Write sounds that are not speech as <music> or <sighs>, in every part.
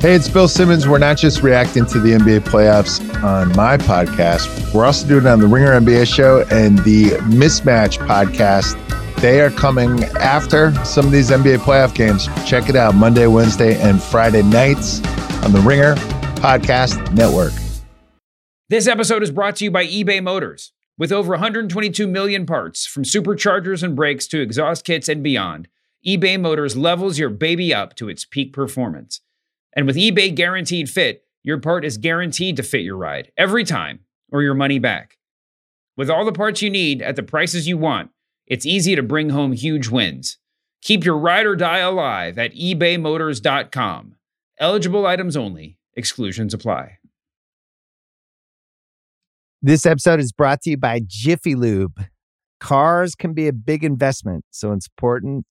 Hey, it's Bill Simmons. We're not just reacting to the NBA playoffs on my podcast, we're also doing it on the Ringer NBA show and the Mismatch podcast. They are coming after some of these NBA playoff games. Check it out Monday, Wednesday, and Friday nights on the Ringer Podcast Network. This episode is brought to you by eBay Motors. With over 122 million parts, from superchargers and brakes to exhaust kits and beyond, eBay Motors levels your baby up to its peak performance. And with eBay Guaranteed Fit, your part is guaranteed to fit your ride every time or your money back. With all the parts you need at the prices you want, it's easy to bring home huge wins. Keep your ride or die alive at ebaymotors.com. Eligible items only, exclusions apply. This episode is brought to you by Jiffy Lube. Cars can be a big investment, so it's important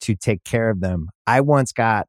to take care of them. I once got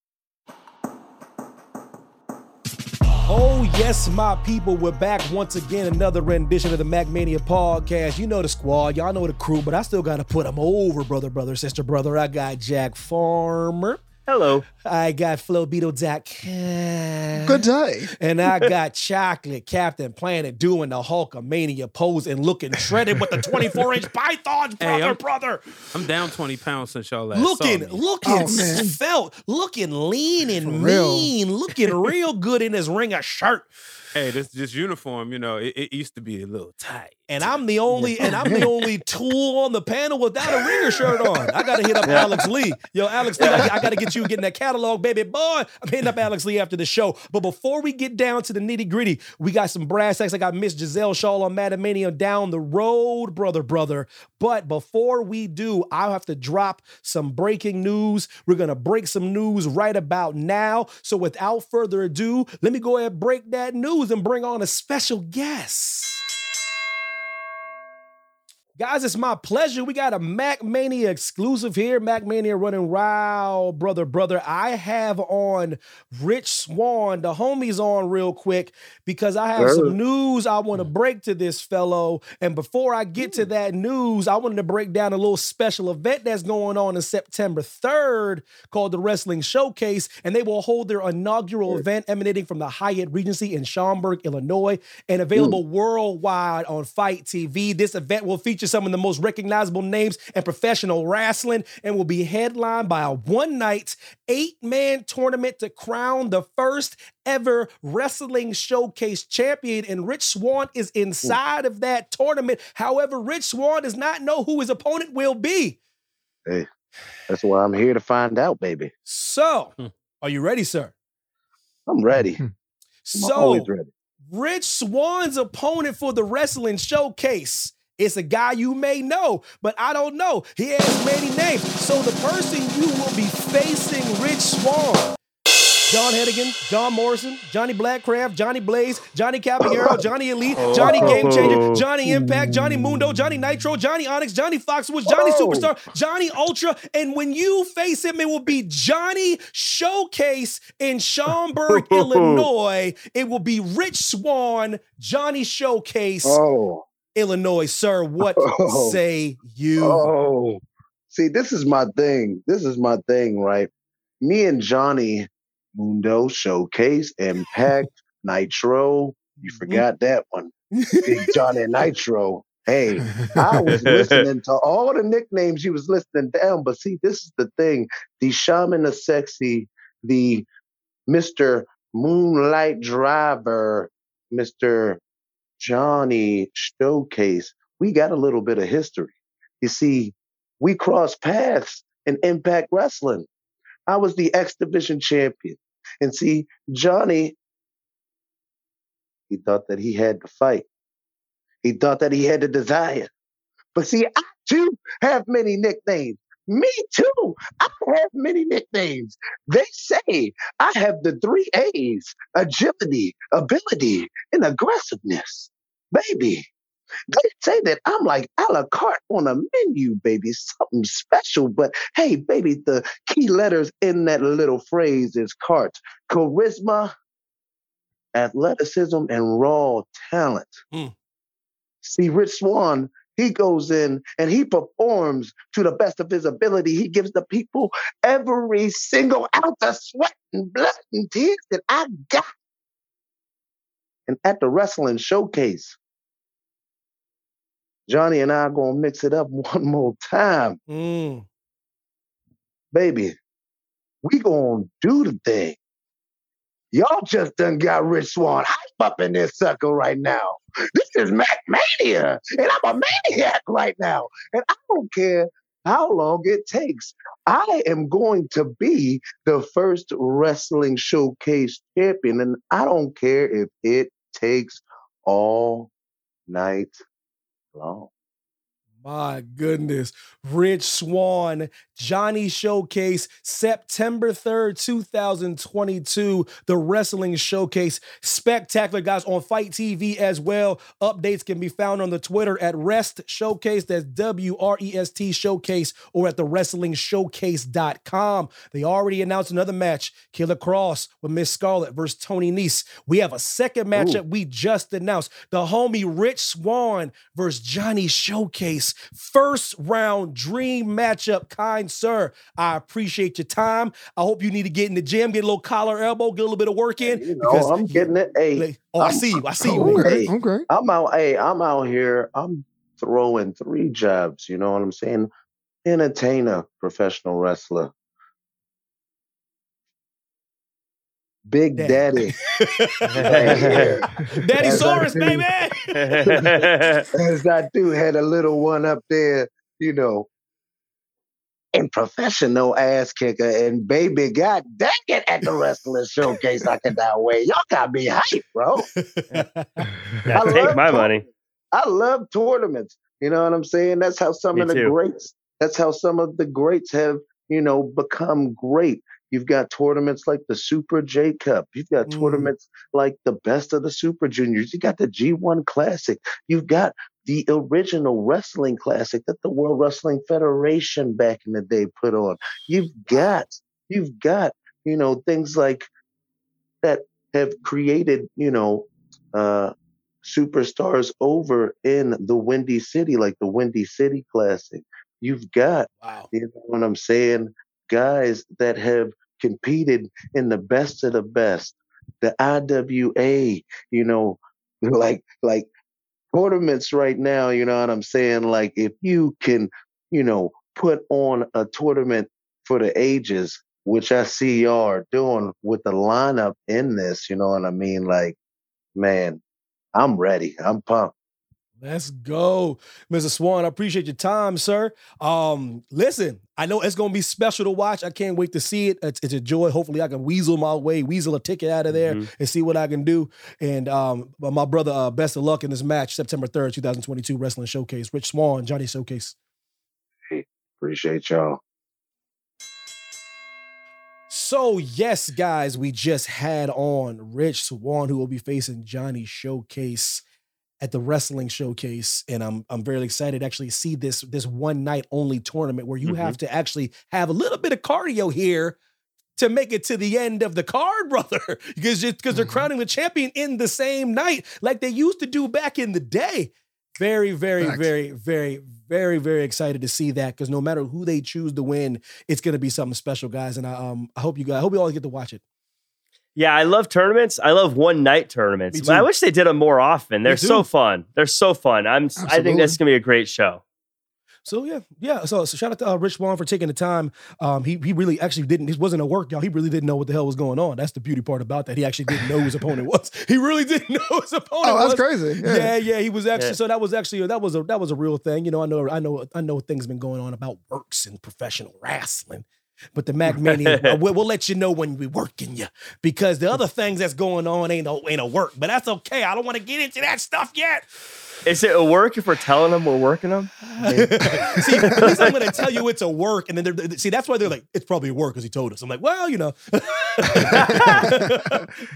Oh, yes, my people. We're back once again. Another rendition of the Mack Mania podcast. You know the squad. Y'all know the crew, but I still got to put them over, brother, brother, sister, brother. I got Jack Farmer. Hello. I got Flo Beetle Jack. Good day. And I got Chocolate Captain Planet doing the Hulkamania pose and looking shredded with the <laughs> 24 inch pythons, brother, Hey, I'm- brother. I'm down 20 pounds since y'all last Looking, saw me. looking Oh, felt, looking lean and real. mean, looking real <laughs> good in his ring of shirt. Hey, this this uniform, you know, it, it used to be a little tight. And I'm the only and I'm the only <laughs> tool on the panel without a ringer shirt on. I gotta hit up Alex Lee. Yo, Alex Lee, I, I gotta get you getting that catalog, baby boy. I'm hitting up Alex Lee after the show. But before we get down to the nitty gritty, we got some brass tacks. I got Miss Gisele Shaw on Madamania down the road, brother, brother. But before we do, I'll have to drop some breaking news. We're gonna break some news right about now. So without further ado, let me go ahead and break that news and bring on a special guest. Guys, it's my pleasure. We got a Mack Mania exclusive here. Mack Mania running wild, brother, brother. I have on Rich Swann, the homies on real quick because I have some news I want to break to this fellow. And before I get to that news, I wanted to break down a little special event that's going on in September 3rd called the Wrestling Showcase. And they will hold their inaugural event emanating from the Hyatt Regency in Schaumburg, Illinois, and available worldwide on FITE TV. This event will feature some of the most recognizable names in professional wrestling and will be headlined by a one night, eight man tournament to crown the first ever wrestling showcase champion. And Rich Swann is inside of that tournament. However, Rich Swann does not know who his opponent will be. Hey, that's why I'm here to find out, baby. So, Hmm. are you ready, sir? I'm ready. Hmm. I'm So, always ready. Rich Swann's opponent for the wrestling showcase. It's a guy you may know, but I don't know. He has many names. So the person you will be facing, Rich Swann. John Hennigan, John Morrison, Johnny Blackcraft, Johnny Blaze, Johnny Caballero, <laughs> Johnny Elite, Johnny oh. Game Changer, Johnny Impact, Johnny Mundo, Johnny Nitro, Johnny Onyx, Johnny Foxwoods, Johnny Oh. Superstar, Johnny Ultra. And when you face him, it will be Johnny Showcase in Schaumburg, <laughs> Illinois. It will be Rich Swann, Johnny Showcase, Oh, Illinois. Sir, what <laughs> Oh. say you? oh. See, this is my thing. This is my thing, right? Me and Johnny Mundo Showcase, Impact, <laughs> Nitro. You mm-hmm. forgot that one. Big Johnny <laughs> Nitro. Hey, I was listening to all the nicknames you was listening down, but see, this is the thing: the shaman, the sexy, the Mister Moonlight Driver, Mister Johnny Showcase. We got a little bit of history. You see, we crossed paths in Impact Wrestling. I was the X Division champion. And see, Johnny, he thought that he had to fight. He thought that he had the desire. But see, I too have many nicknames. Me too. I have many nicknames. They say I have the three A's agility, ability, and aggressiveness. Baby, they say that I'm like a la carte on a menu, baby, something special. But hey, baby, the key letters in that little phrase is cart charisma, athleticism, and raw talent. Mm. See, Rich Swann, he goes in and he performs to the best of his ability. He gives the people every single ounce of sweat and blood and tears that I got. And at the wrestling showcase, Johnny and I are gonna mix it up <laughs> one more time. Mm. Baby, we gonna do the thing. Y'all just done got Rich Swann hype up in this sucker right now. This is Mack Mania, and I'm a maniac right now. And I don't care how long it takes. I am going to be the first wrestling showcase champion, and I don't care if it takes all night long. My goodness. Rich Swann, Johnny Showcase, September 3rd, 2022. The Wrestling Showcase. Spectacular, guys, on FITE TV as well. Updates can be found on the Twitter at Rest Showcase. That's W R E S T Showcase or at the WrestlingShowcase.com. They already announced another match Killer Kross with Miss Scarlett versus Tony Nese. We have a second matchup we just announced. The homie Rich Swann versus Johnny Showcase. First round dream matchup, kind sir. I appreciate your time. I hope you need to get in the gym, get a little collar elbow, get a little bit of work in. You know, I'm getting it. Hey, Like, oh, I I'm- see you. I see you. Man. okay. Okay. I'm out. Hey, I'm out here. I'm throwing three jobs. You know what I'm saying? Entertainer, professional wrestler, Big Daddy. <laughs> Daddy. Daddy As Saurus, baby. <laughs> As I do had a little one up there, you know, and professional ass kicker. And baby, god dang it, at the wrestling showcase, I can that way. Y'all got me hyped, bro. Yeah, I take my to- money. I love tournaments. You know what I'm saying? That's how some Me of the too. greats. That's how some of the greats have, you know, become great. You've got tournaments like the Super J Cup. You've got Mm. tournaments like the Best of the Super Juniors. You got the G1 Classic. You've got the original wrestling classic that the World Wrestling Federation back in the day put on. You've got, you've got, you know, things like that have created, you know, uh, superstars over in the Windy City, like the Windy City Classic. You've got, wow. you know what I'm saying, guys that have competed in the best of the best, the IWA, you know, <laughs> like like tournaments right now, you know what I'm saying? Like if you can, you know, put on a tournament for the ages, which I see y'all are doing with the lineup in this, you know what I mean? Like, man, I'm ready. I'm pumped. Let's go. Mr. Swann, I appreciate your time, sir. Um, listen, I know it's gonna be special to watch. I can't wait to see it. It's, it's a joy. Hopefully, I can weasel my way, weasel a ticket out of there Mhm. and see what I can do. And um, my brother, uh, best of luck in this match, September 3rd, 2022 Wrestling Showcase. Rich Swann, Johnny Showcase. Hey, appreciate y'all. So, yes, guys, we just had on Rich Swann, who will be facing Johnny Showcase at the wrestling showcase. And I'm I'm very excited to actually see this this one night only tournament where you Mhm. have to actually have a little bit of cardio here to make it to the end of the card, <laughs> brother. Because because they're Mhm. crowning the champion in the same night, like they used to do back in the day. Very, very, Facts. very, very, very, very excited to see that because no matter who they choose to win, it's gonna be something special, guys. And I um I hope you guys I hope you all get to watch it. Yeah, I love tournaments. I love one night tournaments. Me But I wish they did them more often. They're so fun. They're so fun. I'm. I think Absolutely. that's gonna be a great show. So yeah, yeah. So, so shout out to uh, Rich Swann for taking the time. Um, he he really actually didn't. This wasn't a work, y'all. He really didn't know what the hell was going on. That's the beauty part about that. He actually didn't know who his opponent was. <laughs> He really didn't know his opponent. Oh, that's was. crazy. Yeah. Yeah. yeah, He was actually. Yeah. So that was actually that was a that was a real thing. You know, I know I know I know things been going on about works and professional wrestling. But the Mack Mania, <laughs> uh, we'll, we'll let you know when we working you because the other things that's going on ain't no ain't a work. But that's okay. I don't want to get into that stuff yet. Is it a work if we're telling them we're working them? <laughs> see, at least I'm going to tell you it's a work, and then they're, they- see that's why they're like, it's probably a work because he told us. I'm like, well, you know, <laughs> got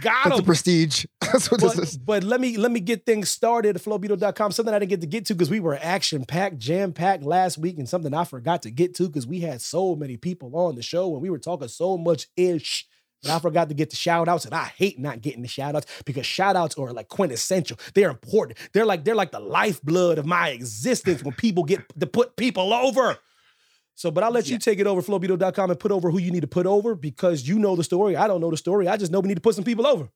That's a him. prestige. <laughs> That's what this But, is. but let me let me get things started at flowbeetle.com. Something I didn't get to get to because we were action packed, jam packed last week, and something I forgot to get to because we had so many people on the show and we were talking so much ish. And I forgot to get the shout outs, and I hate not getting the shout outs because shout outs are like quintessential. They're important. They're like they're like the lifeblood of my existence when people get to put people over. So, but I'll let you take it over, flowbeetle.com, and put over who you need to put over because you know the story. I don't know the story. I just know we need to put some people over.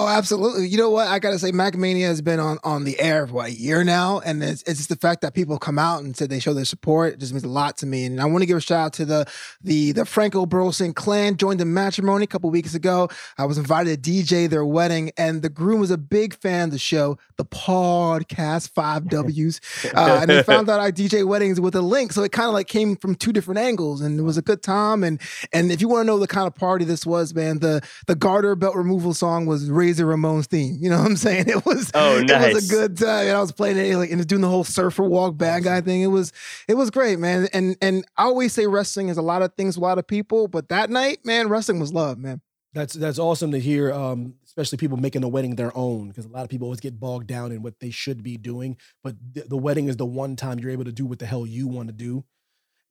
Oh, absolutely. You know what? I gotta say, MackMania has been on on the air for what, a year now, and it's, it's just the fact that people come out and said they show their support. It just means a lot to me. And I want to give a shout out to the the the Franco Burleson clan joined the matrimony a couple weeks ago. I was invited to DJ their wedding, and the groom was a big fan of the show, the podcast Five Ws, <laughs> uh, and they found out I DJ weddings with a link, so it kind of like came from two different angles, and it was a good time. And and if you want to know the kind of party this was, man, the the garter belt removal song was Razor Ramon's theme. You know what I'm saying? <laughs> It was Oh, nice. it was a good time. And I was playing it like and doing the whole surfer walk bad guy thing. It was it was great, man. And and I always say wrestling is a lot of things to a lot of people, but that night, man, wrestling was love, man. That's that's awesome to hear, um, especially people making the wedding their own, because a lot of people always get bogged down in what they should be doing. But th- the wedding is the one time you're able to do what the hell you want to do.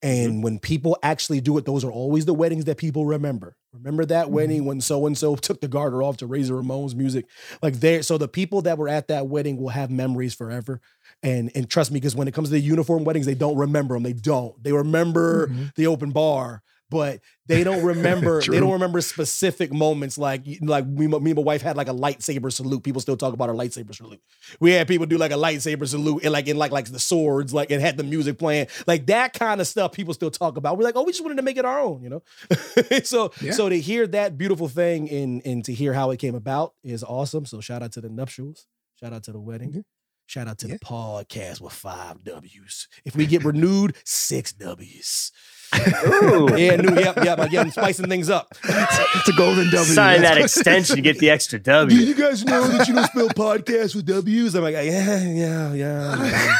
Mm-hmm. And when people actually do it, those are always the weddings that people remember. Remember that mm-hmm. wedding when so and so took the garter off to Razor Ramon's music, like there. So the people that were at that wedding will have memories forever. And and trust me, because when it comes to the uniform weddings, they don't remember them. They don't. They remember mm-hmm. the open bar, but they don't remember. <laughs> they don't remember specific moments like like me, me and my wife had like a lightsaber salute. People still talk about our lightsaber salute. We had people do like a lightsaber salute and like in like like the swords, like it had the music playing, like that kind of stuff. People still talk about. We're like, oh, we just wanted to make it our own, you know. <laughs> so Yeah. so to hear that beautiful thing and and to hear how it came about is awesome. So shout out to the nuptials. Shout out to the wedding. Mhm. Shout out to Yeah. the podcast with five W's. If we get renewed, six W's. Ooh. Yeah, new, yep, yep. Again, spicing things up. It's a golden W. Sign that <laughs> extension, get the extra W. Do you guys know that you don't spell podcast with W's? I'm like, yeah, yeah, yeah. yeah.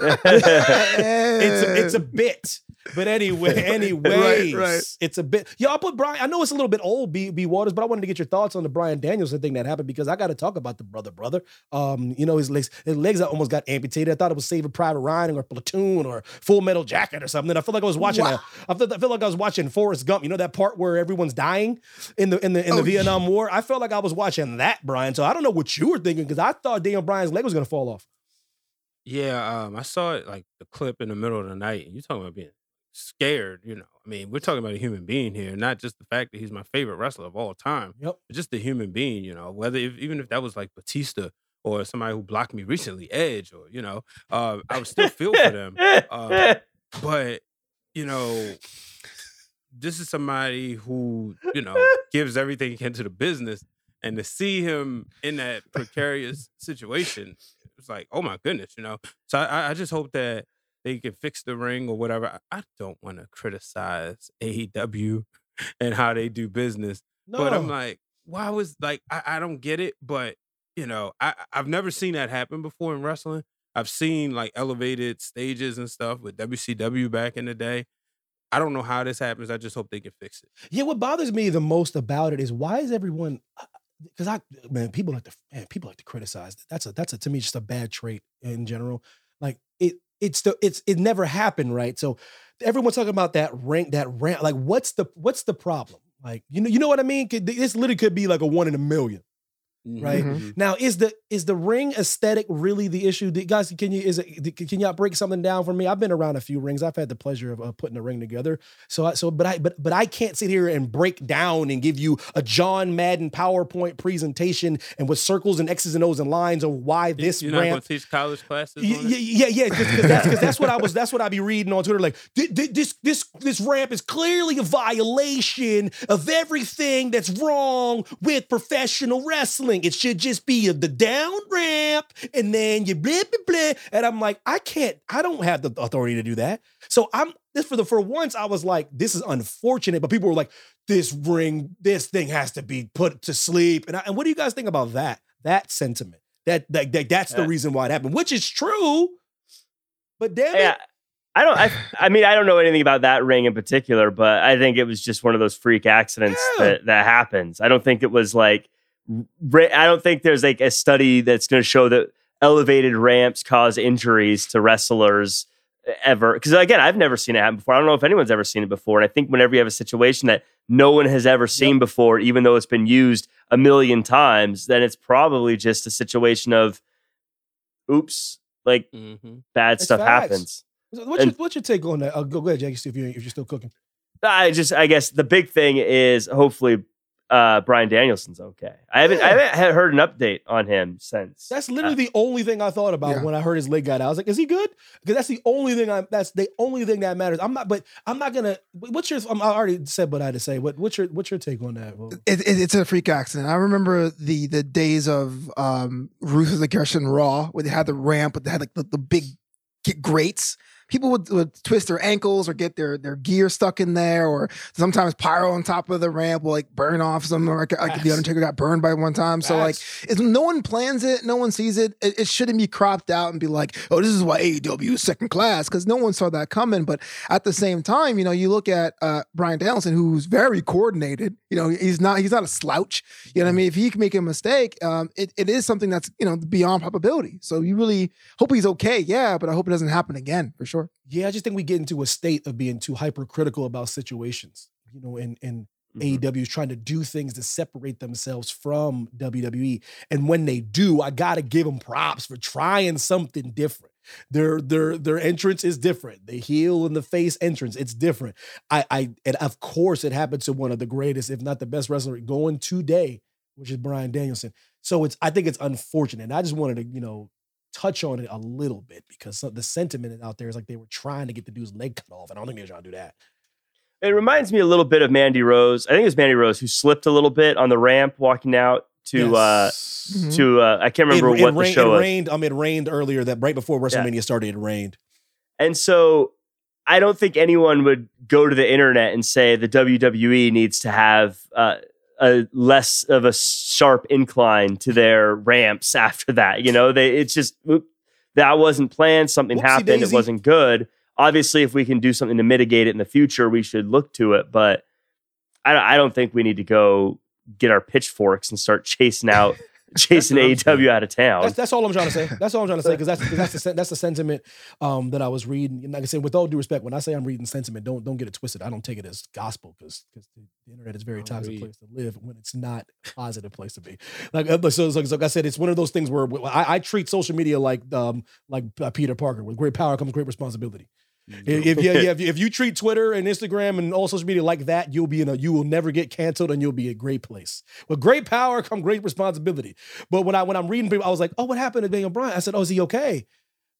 <laughs> it's a, it's a bit. But anyway, <laughs> anyways, right. it's a bit. Yeah, I'll put Brian. I know it's a little bit old, B, B Waters, but I wanted to get your thoughts on the Bryan Danielson thing that happened because I got to talk about the brother, brother. Um, you know his legs, his legs almost got amputated. I thought it was Saving Private Ryan or Platoon or Full Metal Jacket or something. And I feel like I was watching. Wow. A, I feel, I feel like I was watching Forrest Gump. You know that part where everyone's dying in the in the in the Oh, Vietnam War. I felt like I was watching that, Brian. So I don't know what you were thinking because I thought Daniel Bryan's leg was gonna fall off. Yeah, um, I saw it like the clip in the middle of the night, and you're talking about being scared. You know, I mean, we're talking about a human being here, not just the fact that he's my favorite wrestler of all time, Yep. but just the human being. You know, whether if, even if that was like Batista or somebody who blocked me recently, Edge, or you know, uh, I would still feel for them. Uh, but you know, this is somebody who you know gives everything he can to the business, and to see him in that precarious situation, it's like, oh my goodness, you know. So I, I just hope that they can fix the ring or whatever. I, don't want to criticize AEW <laughs> and how they do business, No, but I'm like, why was like I, I don't get it, but you know, I I've never seen that happen before in wrestling. I've seen like elevated stages and stuff with WCW back in the day. I don't know how this happens. I just hope they can fix it. Yeah, what bothers me the most about it is why is everyone uh, because I man, people like to man, people like to criticize. That's a that's a to me just a bad trait in general. Like it it's the it's it never happened, right? So everyone's talking about that rank, that rant. Like, what's the what's the problem? Like, you know, you know what I mean? This literally could be like a one in a million. Right. Mhm. Now, is the is the ring aesthetic really the issue? Do- Guys, can you is it can y'all break something down for me? I've been around a few rings. I've had the pleasure of uh, putting a ring together. So I so but I but but I can't sit here and break down and give you a John Madden PowerPoint presentation and with circles and X's and O's and lines of why You- this You're not going ramp to teach college classes. yeah, on it? yeah, yeah, yeah. Because that's, 'cause that's what I was. That's what i'd be reading on Twitter. Like "Th- th- this, this, this ramp is clearly a violation of everything that's wrong with professional wrestling. Wrestling. It should just be the down ramp and then you blah blah blah. And I'm like, I can't, I don't have the authority to do that. So I'm this for the for once, I was like, this is unfortunate. But people were like, this ring, this thing has to be put to sleep. And, I, and what do you guys think about that? That sentiment. That, that, that that's the reason why it happened, which is true. But damn it, I don't. I, I mean, I don't know anything about that ring in particular, but I think it was just one of those freak accidents Yeah. that that happens. I don't think it was like. Ra- I don't think there's like a study that's going to show that elevated ramps cause injuries to wrestlers ever. Because again, I've never seen it happen before. I don't know if anyone's ever seen it before. And I think whenever you have a situation that no one has ever seen before, even though it's been used a million times, then it's probably just a situation of, oops, like Mm-hmm. bad It's stuff facts. happens. what's, your, what's your take on that? Uh, go, go ahead, Jackie, see if, you, if you're still cooking. I just, I guess the big thing is hopefully uh, Bryan Danielson's okay. I haven't, I haven't heard an update on him since. That's literally the only thing I thought about Yeah. when I heard his leg got out. I was like, "Is he good?" Because that's the only thing I. That's the only thing that matters. I'm not, but I'm not gonna. What's your? I'm- I already said what I had to say. What, what's your? What's your take on that? Will? It, it, it's a freak accident. I remember the the days of um, Ruthless Aggression Raw, where they had the ramp, but they had like the, the big g- grates. People would, would twist their ankles or get their their gear stuck in there, or sometimes pyro on top of the ramp will like burn off some. Like, like the Undertaker got burned by one time. So like, it's, no one plans it, no one sees it. it. It shouldn't be cropped out and be like, oh, this is why AEW is second class because no one saw that coming. But at the same time, you know, you look at uh, Bryan Danielson, who's very coordinated. You know, he's not he's not a slouch. You know what I mean? If he can make a mistake, um, it, it is something that's you know beyond probability. So you really hope he's okay. Yeah, but I hope it doesn't happen again for sure. Yeah, I just think we get into a state of being too hypercritical about situations. You know, and and Mhm. AEW is trying to do things to separate themselves from WWE. And when they do, I gotta give them props for trying something different. Their their their entrance is different. The heel and the face entrance, it's different. I I and of course it happened to one of the greatest, if not the best wrestler going today, which is Bryan Danielson. So it's I think it's unfortunate. And I just wanted to, you know, touch on it a little bit because the sentiment out there is like they were trying to get the dude's leg cut off. And I don't think they're trying to do that. It reminds me a little bit of Mandy Rose. I think it was Mandy Rose who slipped a little bit on the ramp walking out to Yes. Mhm. uh to uh I can't It, remember it what the rained, show it was. rained. Um, it rained earlier that right before WrestleMania started. It rained. And so I don't think anyone would go to the internet and say the WWE needs to have uh, a less of a sharp incline to their ramps after that. You know, they it's just that wasn't planned. Something Whoopsie happened. daisy. It wasn't good. Obviously, if we can do something to mitigate it in the future, we should look to it. But I, I don't think we need to go get our pitchforks and start chasing out <laughs> <laughs> chasing AEW out of town. That's, that's all I'm trying to say. <laughs> That's all I'm trying to say because that's 'cause that's the that's the sentiment um, that I was reading. And like I said, with all due respect, when I say I'm reading sentiment, don't don't get it twisted. I don't take it as gospel because because the, the internet is a very toxic Agreed. place to live when it's not a positive place to be. Like uh, so, so, so like I said, it's one of those things where I, I treat social media like um like uh, Peter Parker. With great power comes great responsibility. If, if, you, <laughs> if, you- if you treat Twitter and Instagram and all social media like that, you'll be in a you will never get canceled and you'll be a great place. With great power come great responsibility. But when I when I'm reading people, I was like, oh, what happened to Daniel Bryan? I said, oh, is he okay?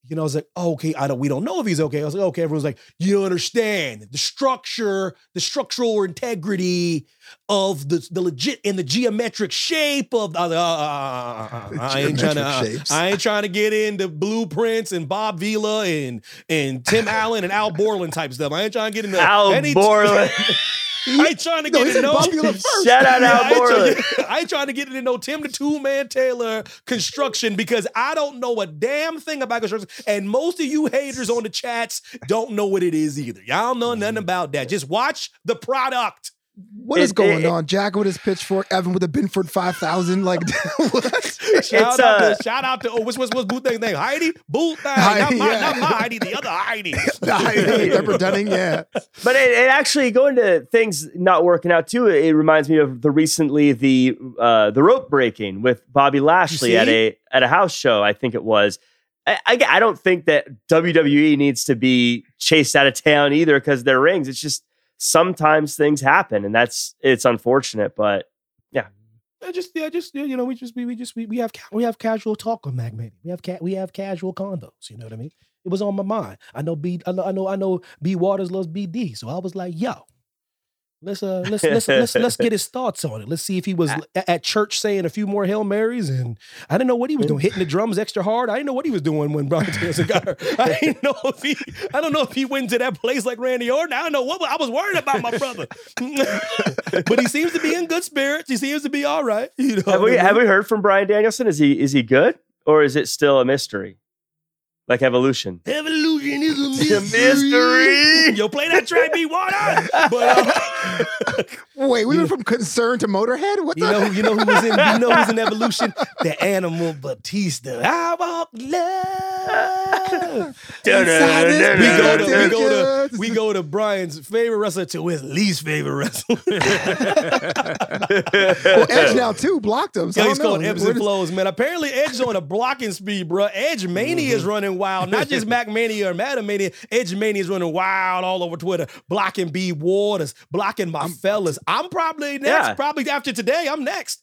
You know, I was like, oh, okay, I don't we don't know if he's okay. I was like, okay, everyone's like, you don't understand the structure, the structural integrity of the the legit and the geometric shape of the. Uh, uh, uh, uh, I ain't trying to. Uh. I ain't trying to get into blueprints and Bob Vila and and Tim <laughs> Allen and Al Borland type stuff. I ain't trying to get into Al any. Borland. <laughs> I ain't trying to No, get into no. Bob Vila first. Shout out Yeah, Al I ain't trying- Borland. <laughs> I ain't trying to get into no Tim the Tool Man Taylor construction because I don't know a damn thing about construction, and most of you haters on the chats don't know what it is either. Y'all know Mm-hmm. nothing about that. Just watch the product. What is It- going it- on? Jack with his pitchfork, Evan with a Binford five thousand. Like <laughs> what? Shout out uh, to shout out to oh what's what's what's Booth thing's name? Heidi Booth thing. Heidi, not, my, yeah. not my Heidi, the other Heidi. <laughs> Pepper <laughs> Dunning, yeah. But it, it actually going to things not working out too. It reminds me of the recently the uh, the rope breaking with Bobby Lashley at a at a house show. I think it was. I, I, I don't think that WWE needs to be chased out of town either because they're rings. It's just sometimes things happen, and that's it's unfortunate. But yeah. I just yeah, just you know, we just we, we just we, we have we have casual talk on MackMania. We have ca- we have casual condos. You know what I mean? It was on my mind. I know B. I know I know I know B. Waters loves BD, so I was like, yo, Let's uh let's let's let's let's get his <laughs> thoughts on it. Let's see if he was a- at church saying a few more Hail Marys and I didn't know what he was doing, hitting the drums extra hard. I didn't know what he was doing when Bryan Danielson got hurt. I didn't know if he I don't know if he went to that place like Randy Orton. I don't know what I was worried about my brother. <laughs> but he seems to be in good spirits. He seems to be all right. You know, Have we I have we heard from Bryan Danielson? Is he is he good or is it still a mystery? Like evolution. Evolution is a <laughs> a mystery. mystery. Yo, play that track, be water. But uh, Wait, we went from concern to Motorhead. What You the? know, who- you know who was in, you know who's in evolution? The animal Batista. I walk love. We go to we go to we go to Brian's favorite wrestler to his least favorite wrestler. well, Edge now too blocked him. So Yeah, I he's don't know. called ebbs Where and does- flows, man. Apparently, Edge on a blocking speed, bro. Edge Mania is mm-hmm. running wild. Not just Mack Mania or Madam Mania. Edge Mania is running wild all over Twitter, blocking B Waters, blocking my fellas. I'm probably next. Yeah. Probably after today, I'm next.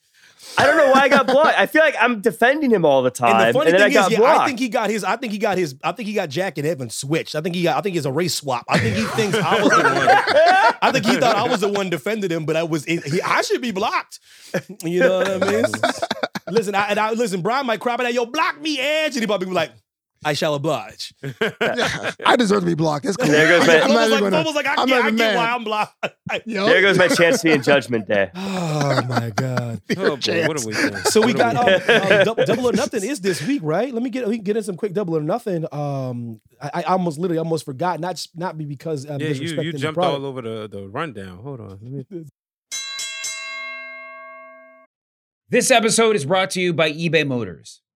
I don't know why I got blocked. I feel like I'm defending him all the time, And the funny then I thing got is, yeah, blocked. I think he got his. I think he got his. I think he got Jack and Evan switched. I think he got. I think it's a race swap. I think he thinks I was the <laughs> one. I think he thought I was the one defending him, but I was. He, I should be blocked. You know what I mean? <laughs> listen, I, and I listen. Brian might crop it out. Yo, block me, Edge, and he probably be like, "I shall oblige." <laughs> I deserve to be blocked. That's cool. There goes my- I'm not Almost even like, gonna- like I, I'm get, not I even get mad. why I'm blocked. <laughs> Yo. there goes my chance to be in <laughs> Judgment Day. oh my god. Oh boy, what are we doing? So we got are um, um, dou- double or nothing is this week, right? Let me get we can get in some quick double or nothing. Um, I, I almost literally almost forgot. Not not be because I'm yeah, you, disrespecting you the jumped product. all over the, the rundown. Hold on. Let me, This episode is brought to you by eBay Motors.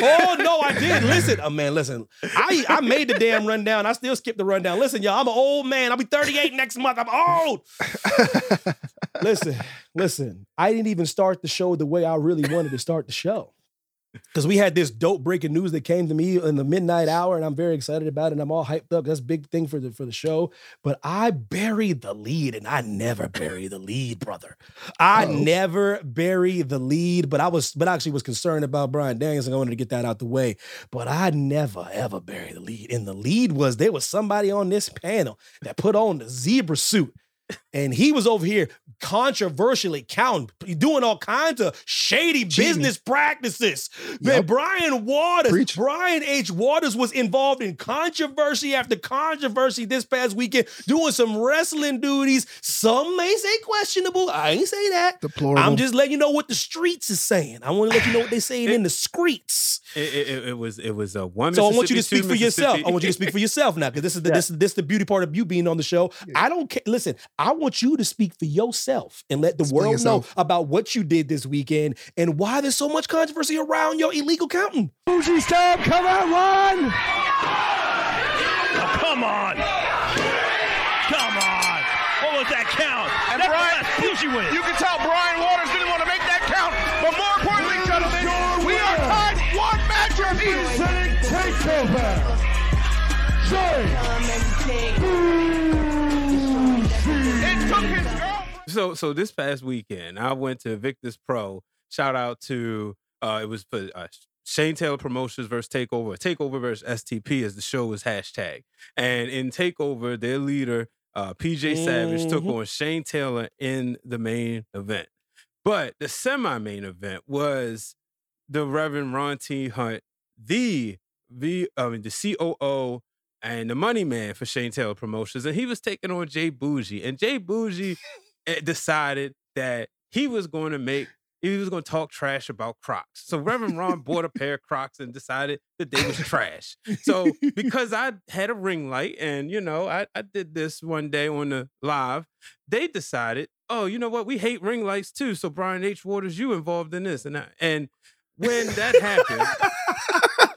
Oh no, I did. Listen, oh man, listen. I I made the damn rundown. I still skipped the rundown. Listen, y'all, I'm an old man. I'll be 38 next month. I'm old. <laughs> listen, listen. I didn't even start the show the way I really wanted to start the show. Because we had this dope breaking news that came to me in the midnight hour, and I'm very excited about it. And I'm all hyped up. That's a big thing for the for the show. But I buried the lead, and I never bury the lead, brother. I Uh-oh. never bury the lead. But I was, but I actually was concerned about Bryan Danielson. I wanted to get that out the way. But I never ever bury the lead. And the lead was there was somebody on this panel that put on the zebra suit. And he was over here controversially counting, doing all kinds of shady Cheating. business practices. Man, Yep. Brian Waters, Preach. Brian H. Waters was involved in controversy after controversy this past weekend, doing some wrestling duties. Some may say questionable. I ain't say that. Deplorable. I'm just letting you know what the streets is saying. I want to let you know what they're saying in the streets. it, it, it- it was it was a one. So I want you to speak for yourself. I want you to speak for yourself now, because this is the Yeah. this <laughs> is this is the beauty part of you being on the show. I don't care. Listen, I want you to speak for yourself and let the Explain world yourself. know about what you did this weekend and why there's so much controversy around your illegal counting. Boujii Stab, come out one! come on! Come on! What was that count? And That's Brian- the last Boujii win. You can tell Brian Waters didn't want to make that count. But more importantly, gentlemen, we are tied one match apiece. takeover. It so so this past weekend I went to Invictus Pro. Shout out to uh it was for uh, Shane Taylor Promotions versus Takeover. Takeover versus STP as the show was hashtag. And in Takeover, their leader uh PJ Savage took Mhm. on Shane Taylor in the main event. But the semi-main event was the Reverend Ron T. Hunt, the V I mean the COO and the money man for Shane Taylor Promotions, and he was taking on Jay Boujii. And Jay Boujii Eh, decided that he was going to make he was going to talk trash about Crocs. So Reverend Ron <laughs> bought a pair of Crocs and decided that they was trash. So <laughs> because I had a ring light and you know I, I did this one day on the live, they decided, oh, you know what, we hate ring lights too. So Brian H. Waters, you involved in this and that. And when that happened,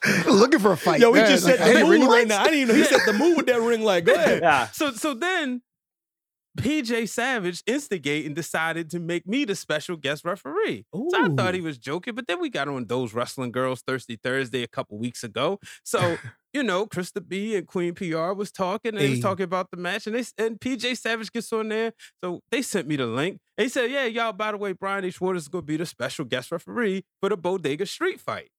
<laughs> Looking for a fight. Yo, we man. just Like, set the hey, mood right now. I didn't even know he set the mood with that ring light. Go ahead. Yeah. so so then PJ Savage instigate and decided to make me the special guest referee. So I thought he was joking, but then we got on those wrestling girls Thirsty Thursday a couple weeks ago. So <laughs> you know, Krista B and Queen PR was talking. and They was talking about the match, and they and PJ Savage gets on there. So they sent me the link. They said, "Yeah, y'all. By the way, Brian H. Waters is going to be the special guest referee for the Bodega Street fight."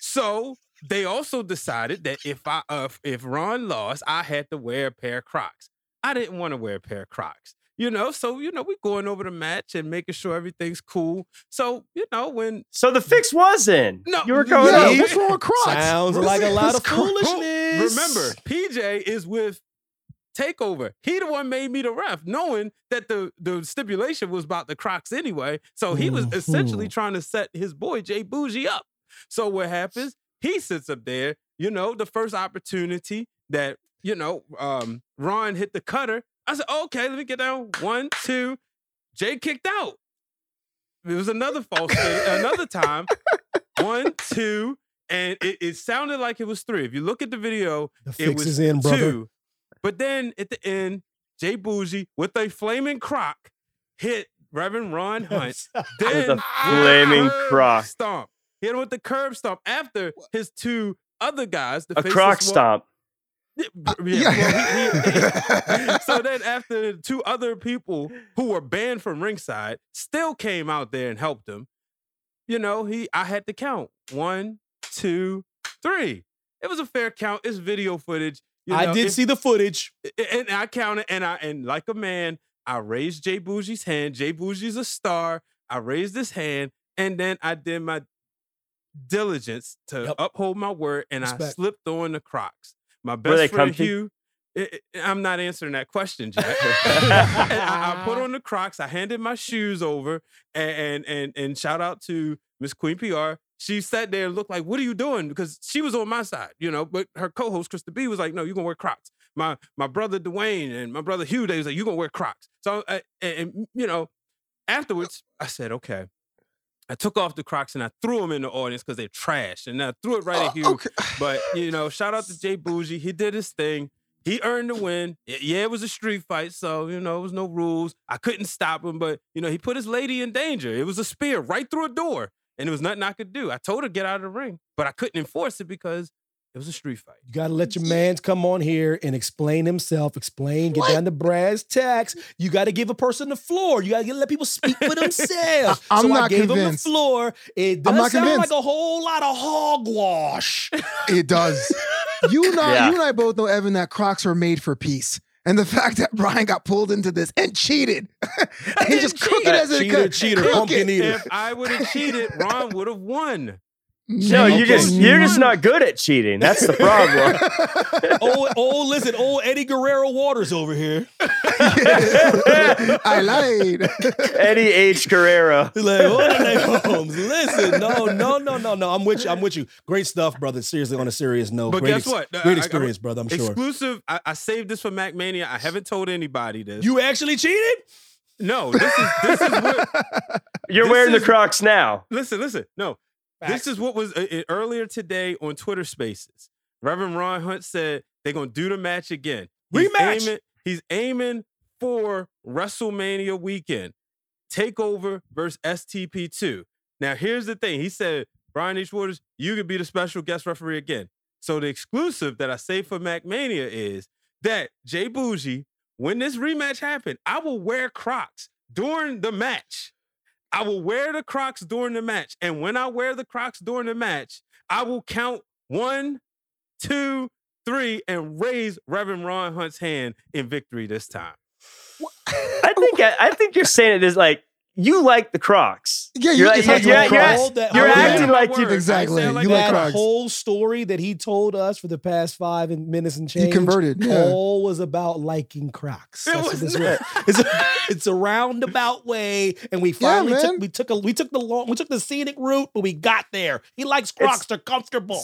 so they also decided that if I uh, if Ron lost, I had to wear a pair of Crocs. I didn't want to wear a pair of Crocs. You know, so you know, we going over the match and making sure everything's cool. So, you know, when So the fix was in. No, you were going. Yeah, up. what's wrong with Crocs? Sounds like a lot of Crocs. foolishness. remember, PJ is with Takeover. He the one made me the ref, knowing that the the stipulation was about the Crocs anyway. So he was essentially Mhm. trying to set his boy Jay Boujii up. So what happens? He sits up there, you know, the first opportunity that, you know, um, Ron hit the cutter. I said, okay, let me get down. One, two. Jay kicked out. It was another false thing. Another time. One, two, and it, it sounded like it was three. If you look at the video, The it was is in, brother. two. But then at the end, Jay Boujii with a flaming croc hit Reverend Ron Hunt. <laughs> then With a flaming curb croc. stomp. Hit him with the curb stomp after his two other guys. The A faceless croc one- stomp. Yeah, Uh, yeah, well, he- he- <laughs> so then <laughs> after two other people who were banned from ringside still came out there and helped him, you know, he I had to count. One, two, three. It was a fair count. It's video footage. You I did if- see the footage. and I counted and I and like a man, I raised Jay Boujii's hand. Jay Boujii's a star. I raised his hand, and then I did my diligence to Yep. uphold my word, and I Respect. slipped on the Crocs. My best friend comfy? Hugh. I- I- I'm not answering that question, Jack. <laughs> I, I put <laughs> on the Crocs. I handed my shoes over, and and and, and shout out to Miss Queen PR. She sat there and looked like, "What are you doing?" Because she was on my side, you know. But her co-host Krista B was like, "No, you're gonna wear Crocs." My my brother Dwayne and my brother Hugh, they was like, "You're gonna wear Crocs." So, uh, and, and, you know, afterwards, I said, "Okay." I took off the Crocs and I threw them in the audience because they're trash, and I threw it right at Hugh. Oh, okay. <laughs> But you know, shout out to Jay Boujii. He did his thing. He earned the win. Yeah, it was a street fight, so you know, it was no rules. I couldn't stop him, but you know, he put his lady in danger. It was a spear right through a door, and there was nothing I could do. I told her get out of the ring, but I couldn't enforce it because it was a street fight. You got to let your mans come on here and explain himself, explain, get down to brass tacks. You got to give a person the floor. You got to let people speak for <laughs> themselves. I- I'm so I not gave him the convinced. floor. It does I'm not sound convinced. like a whole lot of hogwash. <laughs> It does. You <laughs> and I, Yeah. you and I both know, Evan, that Crocs are made for peace. And the fact that Brian got pulled into this and cheated, and he just cook it as it cheater, could. cheater, Cook pumpkin it. eater. If I would have cheated, Ron would have won. No, you Okay. just you're just not good at cheating. That's the problem. <laughs> oh, oh, listen, old Eddie Guerrero Waters over here. <laughs> I lied. <laughs> Eddie H. Guerrero. Like, oh, what are homes? Listen, no, no, no, no, no. I'm with you. I'm with you. Great stuff, brother. Seriously, on a serious note. But great guess what? I- I- Great I- experience, brother. I'm sure. Exclusive. I, I saved this for Mack Mania. I haven't told anybody this. You actually cheated? no, this is this is what. You're This wearing is- the Crocs now. Listen, listen. No, Facts. this is what was uh, uh, earlier today on Twitter Spaces. Reverend Ron Hunt said they're gonna do the match again. He's Rematch. Aiming, he's aiming for WrestleMania weekend. Takeover versus STP2. Now, here's the thing. He said, Brian H. Waters, you could be the special guest referee again. So the exclusive that I say for MackMania is that Jay Boujii, when this rematch happened, I will wear Crocs during the match. I will wear the Crocs during the match. And when I wear the Crocs during the match, I will count one, two, three, and raise Reverend Ron Hunt's hand in victory this time. <laughs> I think I, I think you're saying it is like you like the Crocs. Yeah, you- you're, like, it's you're, like you're, you're, Crocs. That- you're yeah. acting like you. Exactly. Like You like that Crocs. whole story that he told us for the past five minutes and change. He converted, yeah. All was about liking Crocs. It That's what was this not. was. It's a, it's a roundabout way, and we finally man. took we took a we took the long we took the scenic route, but we got there. He likes Crocs; they're comfortable.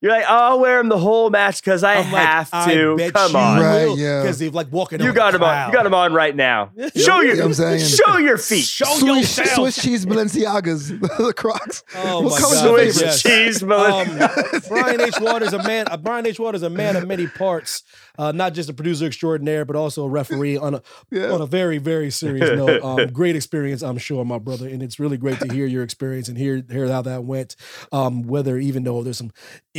You're like, oh, I'll wear them the whole match because I I'm like, have I to. bet Come you on, Right, yeah. because they've like walking. you on got a them on. You got them on right now. Show <laughs> You know your, what I'm saying? show your feet. Show Swiss, yourself. Swiss cheese Balenciagas, <laughs> the Crocs. Oh What my God, Swiss yes. cheese, Melon. Um, Brian H. Waters, a man. Uh, Brian H. Waters, a man of many parts. Uh, not just a producer extraordinaire, but also a referee on a Yeah. on a very very serious note. <laughs> Um, great experience, I'm sure, my brother, and it's really great to hear your experience and hear hear how that went. Um, whether even though there's some,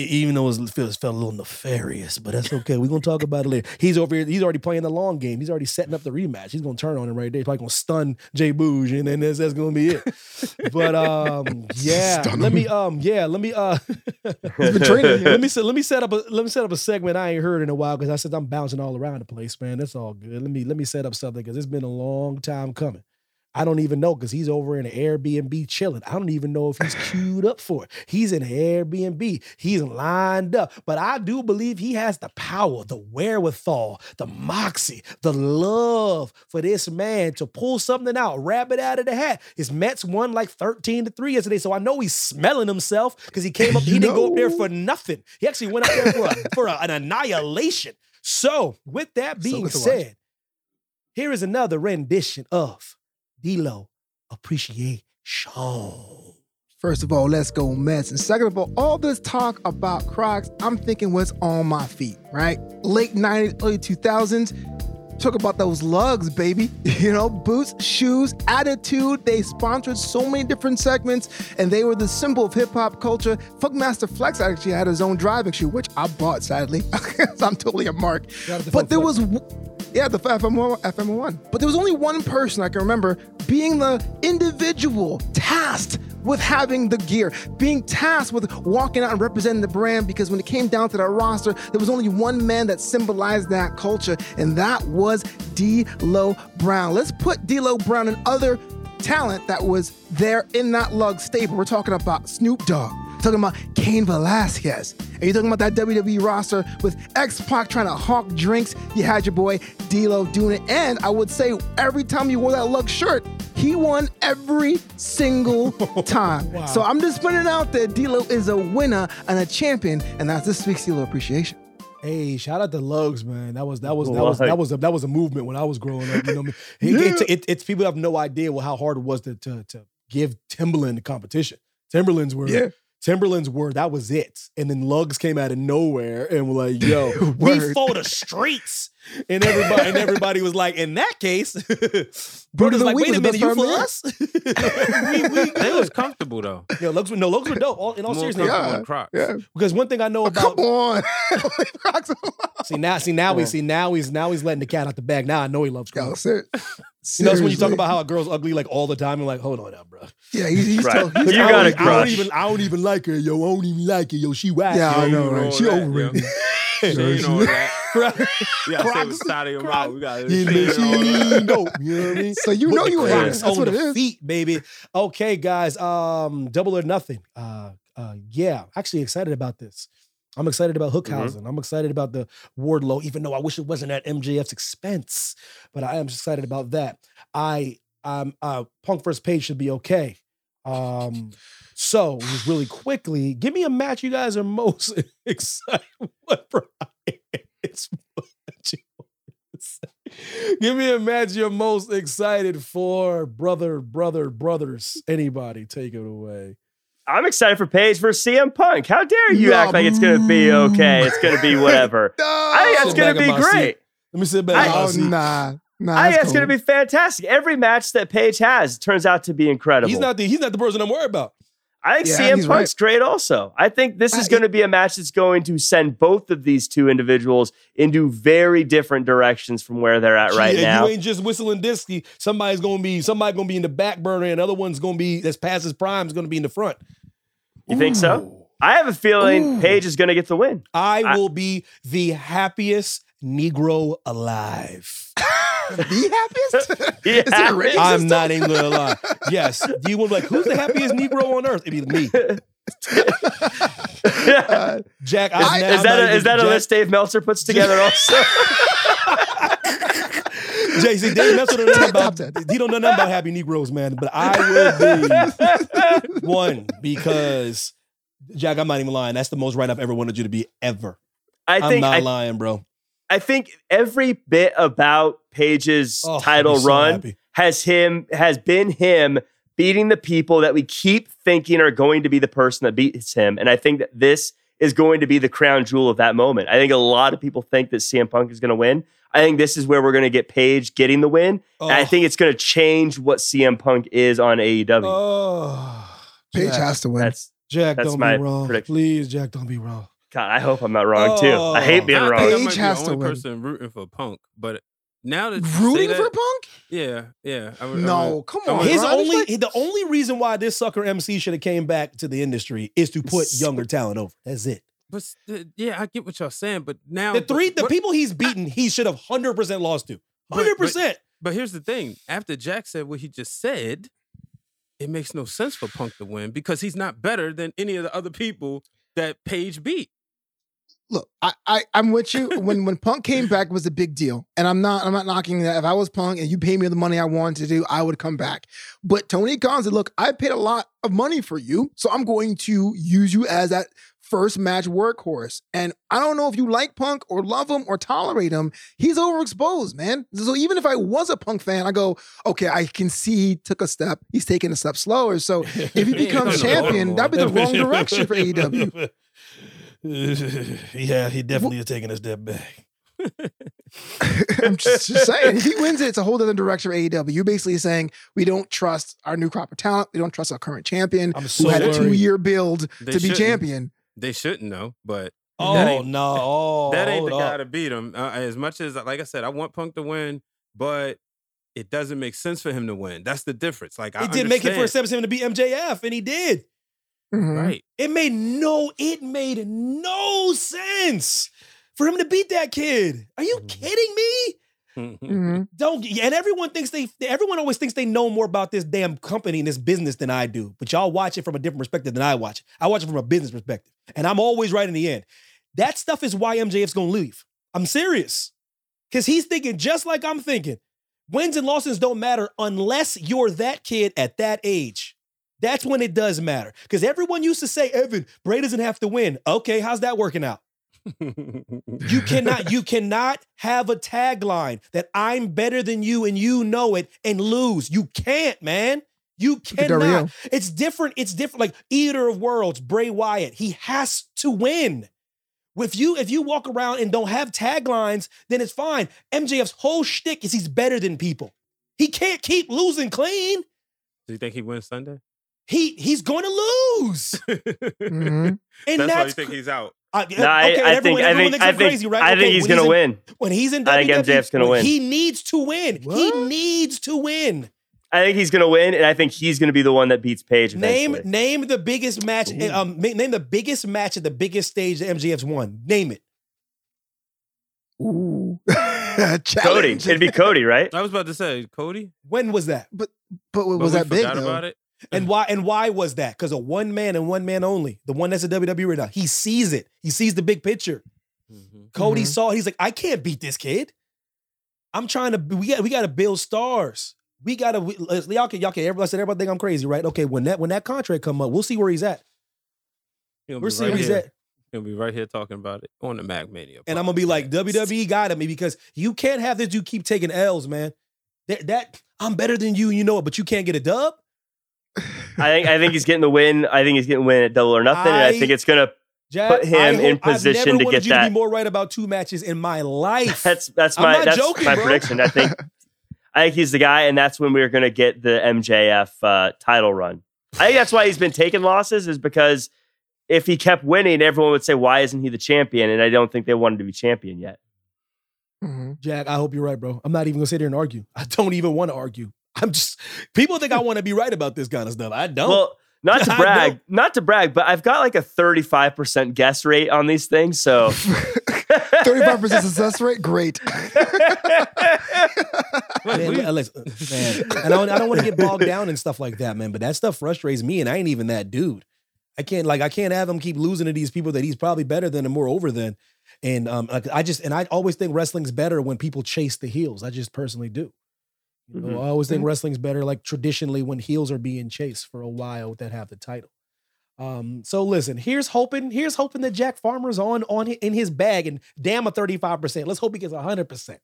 even though it feels felt a little nefarious, but that's okay. We're gonna talk about it later. He's over here. He's already playing the long game. He's already setting up the rematch. He's gonna turn on him right there. He's probably gonna stun JBoujii, and then that's, that's gonna be it. But um, <laughs> yeah, Stun let him. me um, yeah, let me uh. He's been training. let me set let me set up a let me set up a segment I ain't heard in a while because I said I'm bouncing all around the place, man. That's all good. Let me let me set up something because it's been a long time coming. I don't even know because he's over in an Airbnb chilling. I don't even know if he's queued up for it. He's in an Airbnb. He's lined up. But I do believe he has the power, the wherewithal, the moxie, the love for this man to pull something out, wrap it out of the hat. His Mets won like 13 to 3 yesterday. So I know he's smelling himself because he came up, <laughs> he You didn't go up there for nothing. He actually went up there for, a, for a- an annihilation. So, with that being watch. said, here is another rendition of D'Lo Appreciation. First of all, let's go Mets. And second of all, all this talk about Crocs, I'm thinking what's on my feet, right? Late 90s, early 2000s. Talk about those Lugz, baby. <laughs> You know, boots, shoes, attitude. They sponsored so many different segments and they were the symbol of hip hop culture. Funkmaster Flex actually had his own driving shoe, which I bought sadly. <laughs> I'm totally a mark. But there was, yeah, the FMO, FMO1. But there was only one person I can remember being the individual tasked with having the gear, being tasked with walking out and representing the brand because when it came down to that roster, there was only one man that symbolized that culture, and that was D'Lo Brown. Let's put D'Lo Brown and other talent that was there in that lug stable. We're talking about Snoop Dogg. Talking about Kane Velasquez. Are you talking about that WWE roster with X Pac trying to hawk drinks? You had your boy D'Lo doing it, and I would say every time you wore that lug shirt, he won every single <laughs> time. So I'm just putting it out there. D'Lo is a winner and a champion, and that's this week's D'Lo appreciation. Hey, shout out to Lugz, man. That was that was that was that was a, that was a movement when I was growing up. You know, what I mean? It- it- it- it's people have no idea how hard it was to to to give Timberland the competition. Timberlands were Yeah. Timberlands were that was it, and then Lugz came out of nowhere and were like, "Yo, <laughs> we Word. for the streets," and everybody and everybody was like, "In that case, <laughs> Brothers the like, wait a was the minute, you best for of us?" we, <laughs> we They was comfortable though. Yo, Lugz were no Lugz were dope. All, in all More seriousness, comfortable Yeah. Crocs. Yeah. because one thing I know oh, about Come on. See now, see now we see now he's now he's letting the cat out the bag. Now I know he loves Yo, Crocs. ser- You know, it's when you talk about how a girl's ugly like all the time, and like, hold on now, bro. Yeah, he's, he's <laughs> Right. told- he's You I got don't, a I don't even I don't even like her, yo. I don't even like her, yo. She whack. Yeah, I know, right? She <laughs> that, overrated. She ain't on that. Crocs. You gotta say what's out of your mouth. We gotta Yeah, man, she ain't dope. You know what I mean? <laughs> So you With know you a Crocs. That's on what it the is. feet, baby. Okay, guys. Um, double or nothing. Uh, uh, yeah. Actually, excited about this. I'm excited about Hookhausen. I'm excited about the Wardlow, even though I wish it wasn't at MJF's expense. But I am excited about that. I um uh Punk first page should be okay. Um, so just really quickly, give me a match you guys are most <laughs> excited. <laughs> Brian? It's. <laughs> Give me a match you're most excited for, brother, brother, brothers. Anybody, take it away. I'm excited for Page versus CM Punk. How dare you Yeah, act like it's gonna be okay? It's gonna be whatever. <laughs> No. I think that's gonna be my seat. great. Let me sit back. I- Oh, seat. nah. Nah, I think that's it's gonna be fantastic. Every match that Page has turns out to be incredible. He's not the he's not the person I'm worried about. I think Yeah, CM he's Punk's great also. I think this is going to be a match that's going to send both of these two individuals into very different directions from where they're at right Yeah, now. You ain't just whistling Dixie. Somebody's gonna be somebody gonna be in the back burner, and other one's gonna be that's past his prime is gonna be in the front. You think so? I have a feeling Ooh. Page is going to get the win. I I- will be the happiest Negro alive. <laughs> the happiest? <laughs> Yeah. Is there a I'm not even gonna lie. Yes, you would be like, who's the happiest Negro on earth? It'd be me. Uh, <laughs> Jack, I'm I- is I'm that a, is that a Jack- list Dave Meltzer puts together also? JC, Dave Meltzer don't know nothing Top about ten. he don't know nothing about happy Negroes, man. But I would be <laughs> one because Jack, I'm not even lying. That's the most right I've ever wanted you to be ever. I I'm not I, lying, bro. I think every bit about Page's Oh, title so run happy. has him has been him beating the people that we keep thinking are going to be the person that beats him. And I think that this is going to be the crown jewel of that moment. I think a lot of people think that CM Punk is going to win. I think this is where we're going to get Page getting the win. And I Oh. think it's going to change what CM Punk is on AEW. Oh, Page Jack, has to win. That's Jack, that's don't my be wrong. prediction. Please, Jack, don't be wrong. God, I hope I'm not wrong too. I hate Oh. being I think wrong. I Page might be has the to only win. person rooting for Punk, but now that Rooting that- for Punk? yeah, yeah. I would- I No, would- come on. His Ron, only like- the only reason why this sucker MC should have came back to the industry is to put younger talent over. That's it. But st- yeah, I get what y'all saying, but now The three, but the what- people he's beaten, he should have hundred percent lost to. Hundred percent. But here's the thing: after Jack said what he just said, it makes no sense for Punk to win because he's not better than any of the other people that Page beat. Look, I, I I'm with you. <laughs> When when Punk came back it was a big deal, and I'm not I'm not knocking that. If I was Punk and you paid me the money I wanted to do, I would come back. But Tony Khan said, "Look, I paid a lot of money for you, so I'm going to use you as that first match workhorse." And I don't know if you like Punk or love him or tolerate him. He's overexposed, man. So even if I was a Punk fan, I go, "Okay, I can see he took a step. He's taking a step slower." So if he <laughs> He becomes champion, that'd be the wrong direction for AEW. <laughs> yeah, he definitely is taking a step back. <laughs> I'm just, just saying, if he wins it, it's a whole other direction for AEW. You're basically saying we don't trust our new crop of talent. We don't trust our current champion I'm who so had a two year build They to be shouldn't. champion. They shouldn't know, but Oh <laughs> that ain't, no! Oh, that ain't the hold guy to beat him. Uh, as much as, like I said, I want Punk to win, but it doesn't make sense for him to win. That's the difference. Like I It did make it for understand. sense for him to beat MJF, and he did. Mhm. right. It made no, it made no sense for him to beat that kid. Are you kidding me? <laughs> Mhm. Don't and everyone thinks they everyone always thinks they know more about this damn company and this business than I do. But y'all watch it from a different perspective than I watch it. I watch it from a business perspective. And I'm always right in the end. That stuff is why MJF's gonna leave. I'm serious. Cause he's thinking just like I'm thinking. Wins and losses don't matter unless you're that kid at that age. That's when it does matter. Because everyone used to say, Evan, Bray doesn't have to win. Okay, how's that working out? <laughs> You cannot, you cannot have a tagline that I'm better than you and you know it and lose. You can't, man. You cannot. Rio. It's different. It's different. Like Eater of Worlds, Bray Wyatt, he has to win. If you if you walk around and don't have taglines, then it's fine. MJF's whole shtick is he's better than people. He can't keep losing clean. Do you think he wins Sunday? He he's going to lose. <laughs> Mhm. And that's, why you think he's out. uh, No, okay, I everyone, think I think thinks I I'm think crazy, right? I Okay, think he's gonna win. When he's in I think WWE, MJF's gonna win. He needs to win. He needs to win. I think he's gonna win, and I think he's gonna be the one that beats Page. Name Eventually. name the biggest match. Um, name the biggest match at the biggest stage that MJF's won. Name it. Ooh. <laughs> Cody. It'd be Cody, right? I was about to say Cody. When was that? But but was we that big forgot though? about it. And why? And why was that? Because of one man and one man only. The one that's a WWE right now. He sees it. He sees the big picture. Mhm. Cody Mhm. saw. it. He's like, I can't beat this kid. I'm trying to. We got. We got to build stars. We got to. Y'all can. Y'all can. Everybody said everybody think I'm crazy, right? Okay. When that when that contract come up, we'll see where he's at. He'll be We're seeing right where he's at. He'll be right here talking about it on the Mack Mania. And I'm gonna be like. WWE got at me because you can't have this dude keep taking L's, man. That, that I'm better than you, you know it, but you can't get a dub. I think I think he's getting the win. I think he's getting win at double or nothing. and I I- think it's gonna. Jack, Put him I in hope- I've position never to get you to that. be more right about two matches in my life. That's that's I'm my not that's joking, my bro. prediction. I think <laughs> I think he's the guy, and that's when we're gonna get the MJF uh, title run. I think that's why he's been taking losses, is because if he kept winning, everyone would say, "Why isn't he the champion?" And I don't think they wanted to be champion yet. Mhm. Jack, I hope you're right, bro. I'm not even gonna sit here and argue. I don't even want to argue. I'm just people think I want to be right about this kind of stuff. I don't. Well, not to <laughs> brag, don't. to brag, but I've got like a 35% guess rate on these things. So <laughs> 35% success rate? Great. Man, <laughs> li- listen, man, and I don't, I don't want to get bogged down in stuff like that, man. But that stuff frustrates me, and I ain't even that dude. I can't like I can't have him keep losing to these people that he's probably better than and more over than. And um, like I just and I always think wrestling's better when people chase the heels. I just personally do. You know, Mhm. I always think wrestling's better like traditionally when heels are being chased for a while that have the title. Um, so listen, here's hoping, here's hoping that Jack Farmer's on on in his bag and damn a 35%. Let's hope he gets 100%.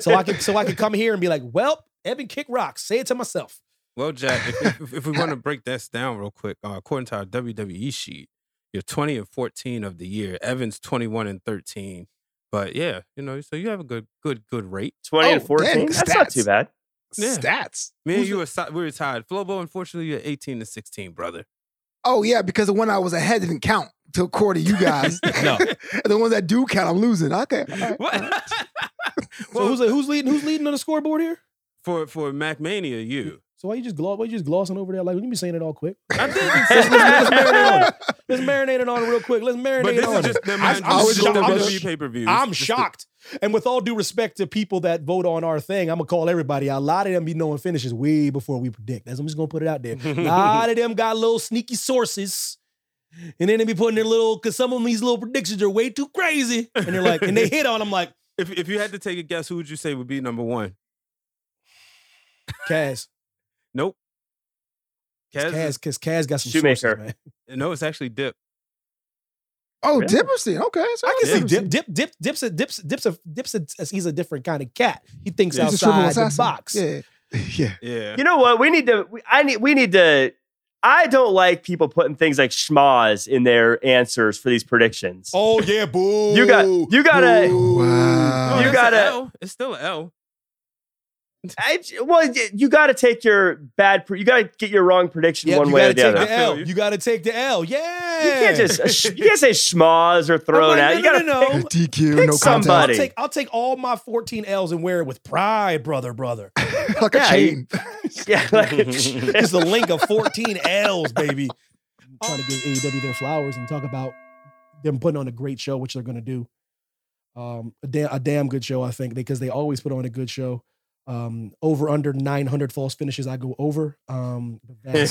So I can so I can come here and be like, well, Evan kick rocks. Say it to myself. Well, Jack, if, if, if we want to <laughs> break this down real quick, uh, according to our WWE sheet, you're 20 and 14 of the year. Evans 21 and 13. But yeah, you know, so you have a good, good, good rate. 20 and Oh, 14. dang, That's not too bad. Yeah. Stats. Me and Who's you the- were si- we were tied. Flobo, unfortunately, you're 18 to 16, brother. Oh yeah, because the one I was ahead didn't count to according to you guys. <laughs> No. <laughs> the ones that do count, I'm losing. Okay. all right. What? <laughs> So who's who's leading who's leading on the scoreboard here? for for MackMania, you. So why you just gloss why you just glossing over there? Like you be saying it all quick. <laughs> I didn't let's, let's, let's <laughs> marinate on it. Let's marinate it on real quick. Let's marinate But this on is just them I, I'm, this is shocked- I'm sh- pay-per-views. I'm shocked. And with all due respect to people that vote on our thing, I'm gonna call everybody. A lot of them be knowing finishes way before we predict. That's I'm just gonna put it out there. A <laughs> lot of them got little sneaky sources. And then they be putting their little, cause some of these little predictions are way too crazy. And they're like, and they hit on them like, If if you had to take a guess, who would you say would be number one? Kaz. Nope. Kaz, Kaz, is- cause Kaz got some Shoemaker. sources, man. Uh, no, it's actually Dip. Oh, Really? Dipperstein. Okay. So I can see Dipperstein. Dip, Dip, Dip, Dip's a, Dip's, Dip's a, Dip's a, he's a different kind of cat. He thinks He's a outside the box. Yeah. <laughs> Yeah. Yeah. You know what? We need to. we- I need. We need to. I don't like people putting things like schmaz in their answers for these predictions. Oh yeah, boo. You got. Oh, you gotta. Wow. You it's a gotta- L. It's still an L. I, well, you got to take your bad. pre- You got to get your wrong prediction Yep, one you way or gotta the take other. the L. you. You got to take the L. Yeah. You can't just. uh, sh- You can't say schmaz or thrown like, out. no, You got to no, no, no. pick. <laughs> DQ. Pick no somebody. I'll take I'll take all my 14 L's and wear it with pride, brother, brother. <laughs> like Yeah, a chain. <laughs> Yeah, like, Just a link of 14 L's, baby. I'm trying to give AEW their flowers and talk about them putting on a great show, which they're gonna do. Um, a damn, a damn good show, I think, because they always put on a good show. Um, over under 900 false finishes, I go over. Um, <laughs> that's,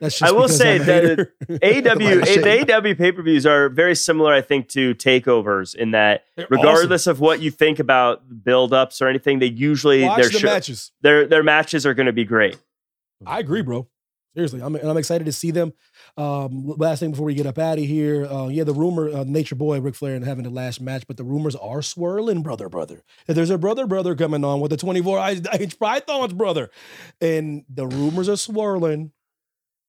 that's just I will say I'm that hater. AEW <laughs> Like the AEW pay per views are very similar, I think, to takeovers in that They're regardless of what you think about build ups or anything, they usually Watch their the sho- matches. their their matches are going to be great. I agree, bro. Seriously, I'm, and I'm excited to see them. Um, last thing before we get up out of here, uh, yeah, the rumor, uh, Nature Boy, Ric Flair, and having the last match, but the rumors are swirling, brother, brother. That there's a brother, brother coming on with the 24 inch <laughs> pythons, brother, and the rumors are swirling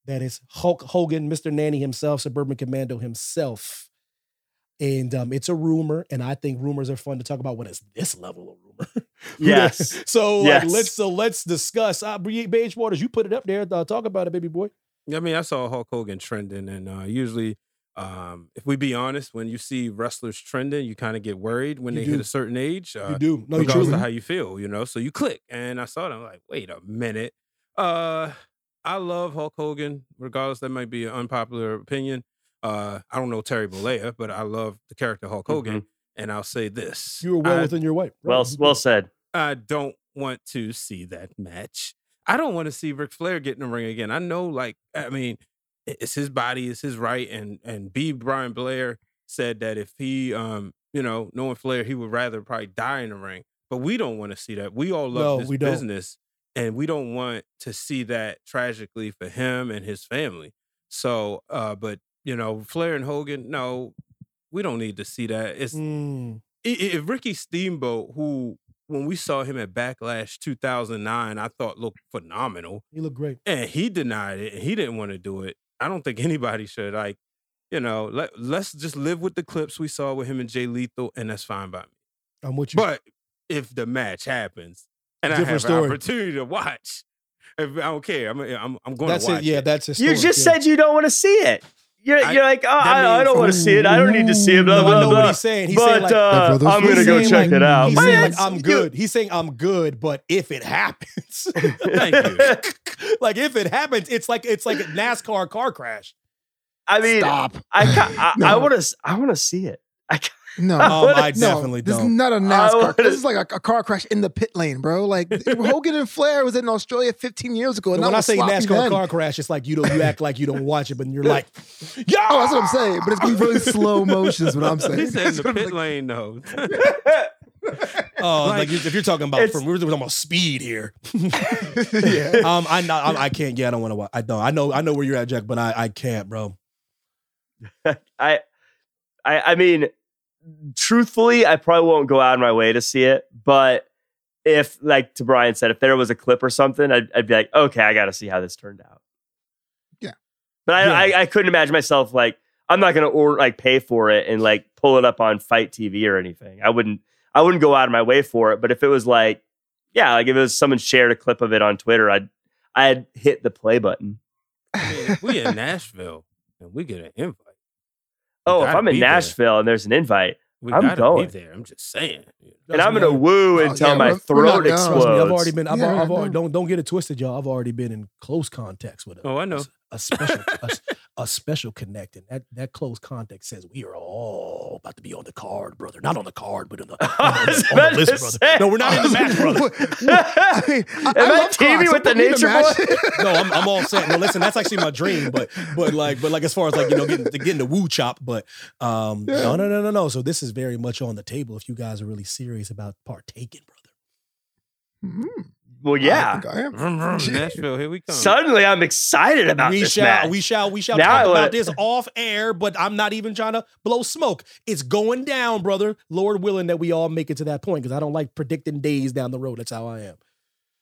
that it's Hulk Hogan, Mr. Nanny himself, Suburban Commando himself. And um, it's a rumor, and I think rumors are fun to talk about when it's this level of rumor. <laughs> Yes. so like, let's so let's discuss. Uh, Beige Waters, you put it up there. Uh, talk about it, baby boy. I mean, I saw Hulk Hogan trending, and uh, usually, um, if we be honest, when you see wrestlers trending, you kind of get worried when You they do. hit a certain age. Uh, you do. No, regardless of how you feel, you know. So you click, and I saw them like, wait a minute. Uh, I love Hulk Hogan, regardless that might be an unpopular opinion. Uh, I don't know Terry Bollea, but I love the character Hulk Hogan, and I'll say this: You were well I, within your weight. Well, well said. I don't want to see that match. I don't want to see Ric Flair get in the ring again. I know, like, I mean, it's his body, it's his right, and and B. Brian Blair said that if he, um, you know, knowing Flair, he would rather probably die in the ring. But we don't want to see that. We all love No, this we don't. business, and we don't want to see that tragically for him and his family. So, uh, but you know, Flair and Hogan, no, we don't need to see that. It's Mm, i- i- if Ricky Steamboat, who when we saw him at Backlash 2009, I thought looked phenomenal, He looked great. and he denied it, and he didn't want to do it. I don't think <laughs> anybody should. Like, you know, let let's just live with the clips we saw with him and Jay Lethal, and that's fine by me. I'm with you. But if the match happens and I Different have story. an opportunity to watch, if, I don't care. I'm I'm, I'm going that's to watch. it. Yeah, that's it. You just said you don't want to see it. You're, I- you're like, oh, I, I don't want to see it. I don't need to see it. Blah No, blah I know blah. what he's saying. He's but saying like, uh, I'm gonna go check like- it out. He's But saying like I'm you- good. He's saying I'm good, but if it happens, <laughs> Thank you. like if it happens, it's like it's like a NASCAR car crash. I mean, Stop. I ca- I, No. I want to I want to see it. I, ca- No, Um, I definitely no, definitely This is don't. Is not a I NASCAR. This is like a, a car crash in the pit lane, bro. Like <laughs> Hogan and Flair was in Australia 15 years ago. And when that I was say sloppy NASCAR then. car crash, it's like you don't you act like you don't watch it, but you're like, yeah. <laughs> Oh, that's what I'm saying. But it's gonna be really slow motion. Is what I'm <laughs> saying. He said in the pit like- lane though. Oh, like, Like- if you're talking about from we're talking about speed here. yeah. um, I know I, I can't. Yeah, I don't want to watch. I know. I know. I know where you're at, Jack, but I I can't, bro. I, I, I mean, truthfully, I probably won't go out of my way to see it. But if, like to Brian said, if there was a clip or something, I'd, I'd be like, okay, I got to see how this turned out. Yeah. But I, Yeah. I, I couldn't imagine myself like I'm not gonna order like pay for it and like pull it up on FITE TV or anything. I wouldn't. I wouldn't go out of my way for it. But if it was like, yeah, like if it was someone shared a clip of it on Twitter, I'd I'd hit the play button. I mean, we in Nashville and we get an invite. We Oh, if I'm in be there. Nashville and there's an invite, we I'm going. be there. I'm just saying. and I'm gonna woo Oh, until yeah, my we're- we're not throat going. Trust explodes. me, I've already been. I've, Yeah, I've already, don't don't get it twisted, y'all. I've already been in close contacts with a, Oh, I know. a special a, a special connect, and that that close contact says we are all about to be on the card, brother. Not on the card, but <laughs> on the, on the, on the list, brother. say. No, we're not in the match, brother. <laughs> I mean, I, Am I teaming Crocs. with the put me in Nature. Boy? no, I'm, I'm all set. No, listen, that's actually my dream, but but like but like as far as like you know getting getting the woo chop, but um no no no no no. So this is very much on the table if you guys are really serious about partaking, brother. Mhm. Well, I yeah. think I am. Vroom, vroom, <laughs> Nashville, here we come. Suddenly, I'm excited about we this shall match. we shall we shall Now I talk about this <laughs> off air, but I'm not even trying to blow smoke. It's going down, brother. Lord willing that we all make it to that point because I don't like predicting days down the road. That's how I am.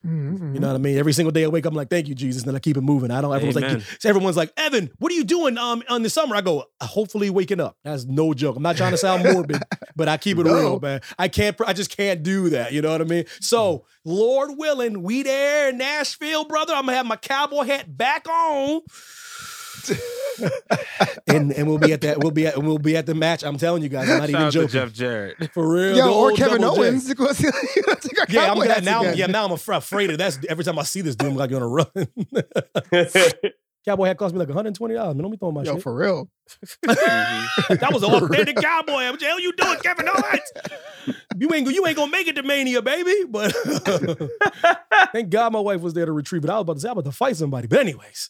Mhm. You know what I mean? Every single day I wake up, I'm like, thank you, Jesus. And then I keep it moving. I don't, everyone's Amen. like, so everyone's like, Evan, what are you doing um on the summer? I go, hopefully waking up. That's no joke. I'm not trying to sound morbid, <laughs> but I keep it No. real, man. I can't, I just can't do that. You know what I mean? So, Lord willing, we there in Nashville, brother. I'm gonna have my cowboy hat back on. <laughs> and and we'll be at that. We'll be at we'll be at the match. I'm telling you guys, I'm not Shout even out to joking. Jeff Jarrett. For real. Yo, or Kevin Owens. <laughs> You know, take our Yeah, I'm cowboy glad now. again. Yeah, now I'm afraid of that. Every time I see this dude, I'm like gonna run. <laughs> Cowboy hat cost me like 120 dollars. Man, don't be throwing my Yo, shit. for real. Mm-hmm. that was an authentic cowboy. What the hell you doing, Kevin Owens? You ain't you ain't gonna make it to Mania, baby. But thank God my wife was there to retrieve it. I was about to say I'm about to fight somebody. But anyways,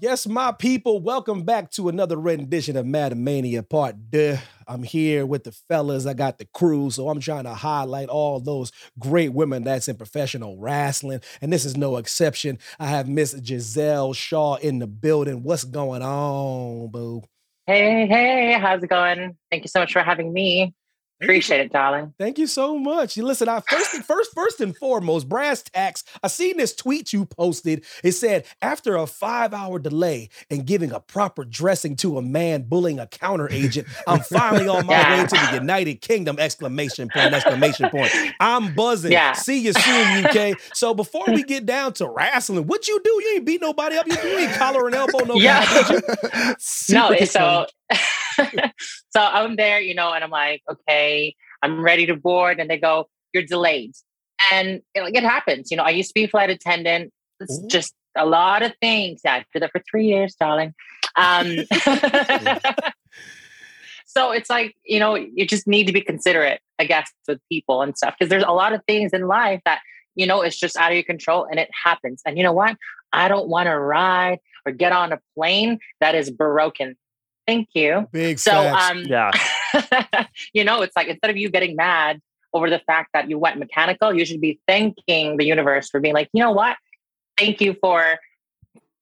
Yes, my people, welcome back to another rendition of Madam Mania Part Deux. I'm here with the fellas. I got the crew, so I'm trying to highlight all those great women that's in professional wrestling, and this is no exception. I have Miss Gisele Shaw in the building. What's going on, boo? Hey, hey, how's it going? Thank you so much for having me. Thank you Appreciate it, darling. Thank you so much. You listen, I first first first and foremost, brass tacks. I seen this tweet you posted. It said, after a five-hour delay in giving a proper dressing to a man bullying a counter agent, I'm <laughs> finally on my Yeah. way to the United Kingdom! Exclamation point, exclamation point. I'm buzzing. Yeah. See you soon, UK. So before we get down to wrestling, what you do? You ain't beat nobody up. You, you ain't collar and elbow nobody, Yeah. you? <laughs> no, so. <laughs> so I'm there, you know, and I'm like, okay, I'm ready to board, and they go, you're delayed, and you know, it happens. You know, I used to be a flight attendant. It's Ooh. just a lot of things. Yeah, I did that for three years, darling. Um, <laughs> <laughs> so it's like you know, you just need to be considerate, I guess, with people and stuff because there's a lot of things in life that you know it's just out of your control, and it happens. And you know what? I don't want to ride or get on a plane that is broken. Thank you. Big So, facts. um, yeah. <laughs> you know, it's like instead of you getting mad over the fact that you went mechanical, you should be thanking the universe for being like, you know what? Thank you for,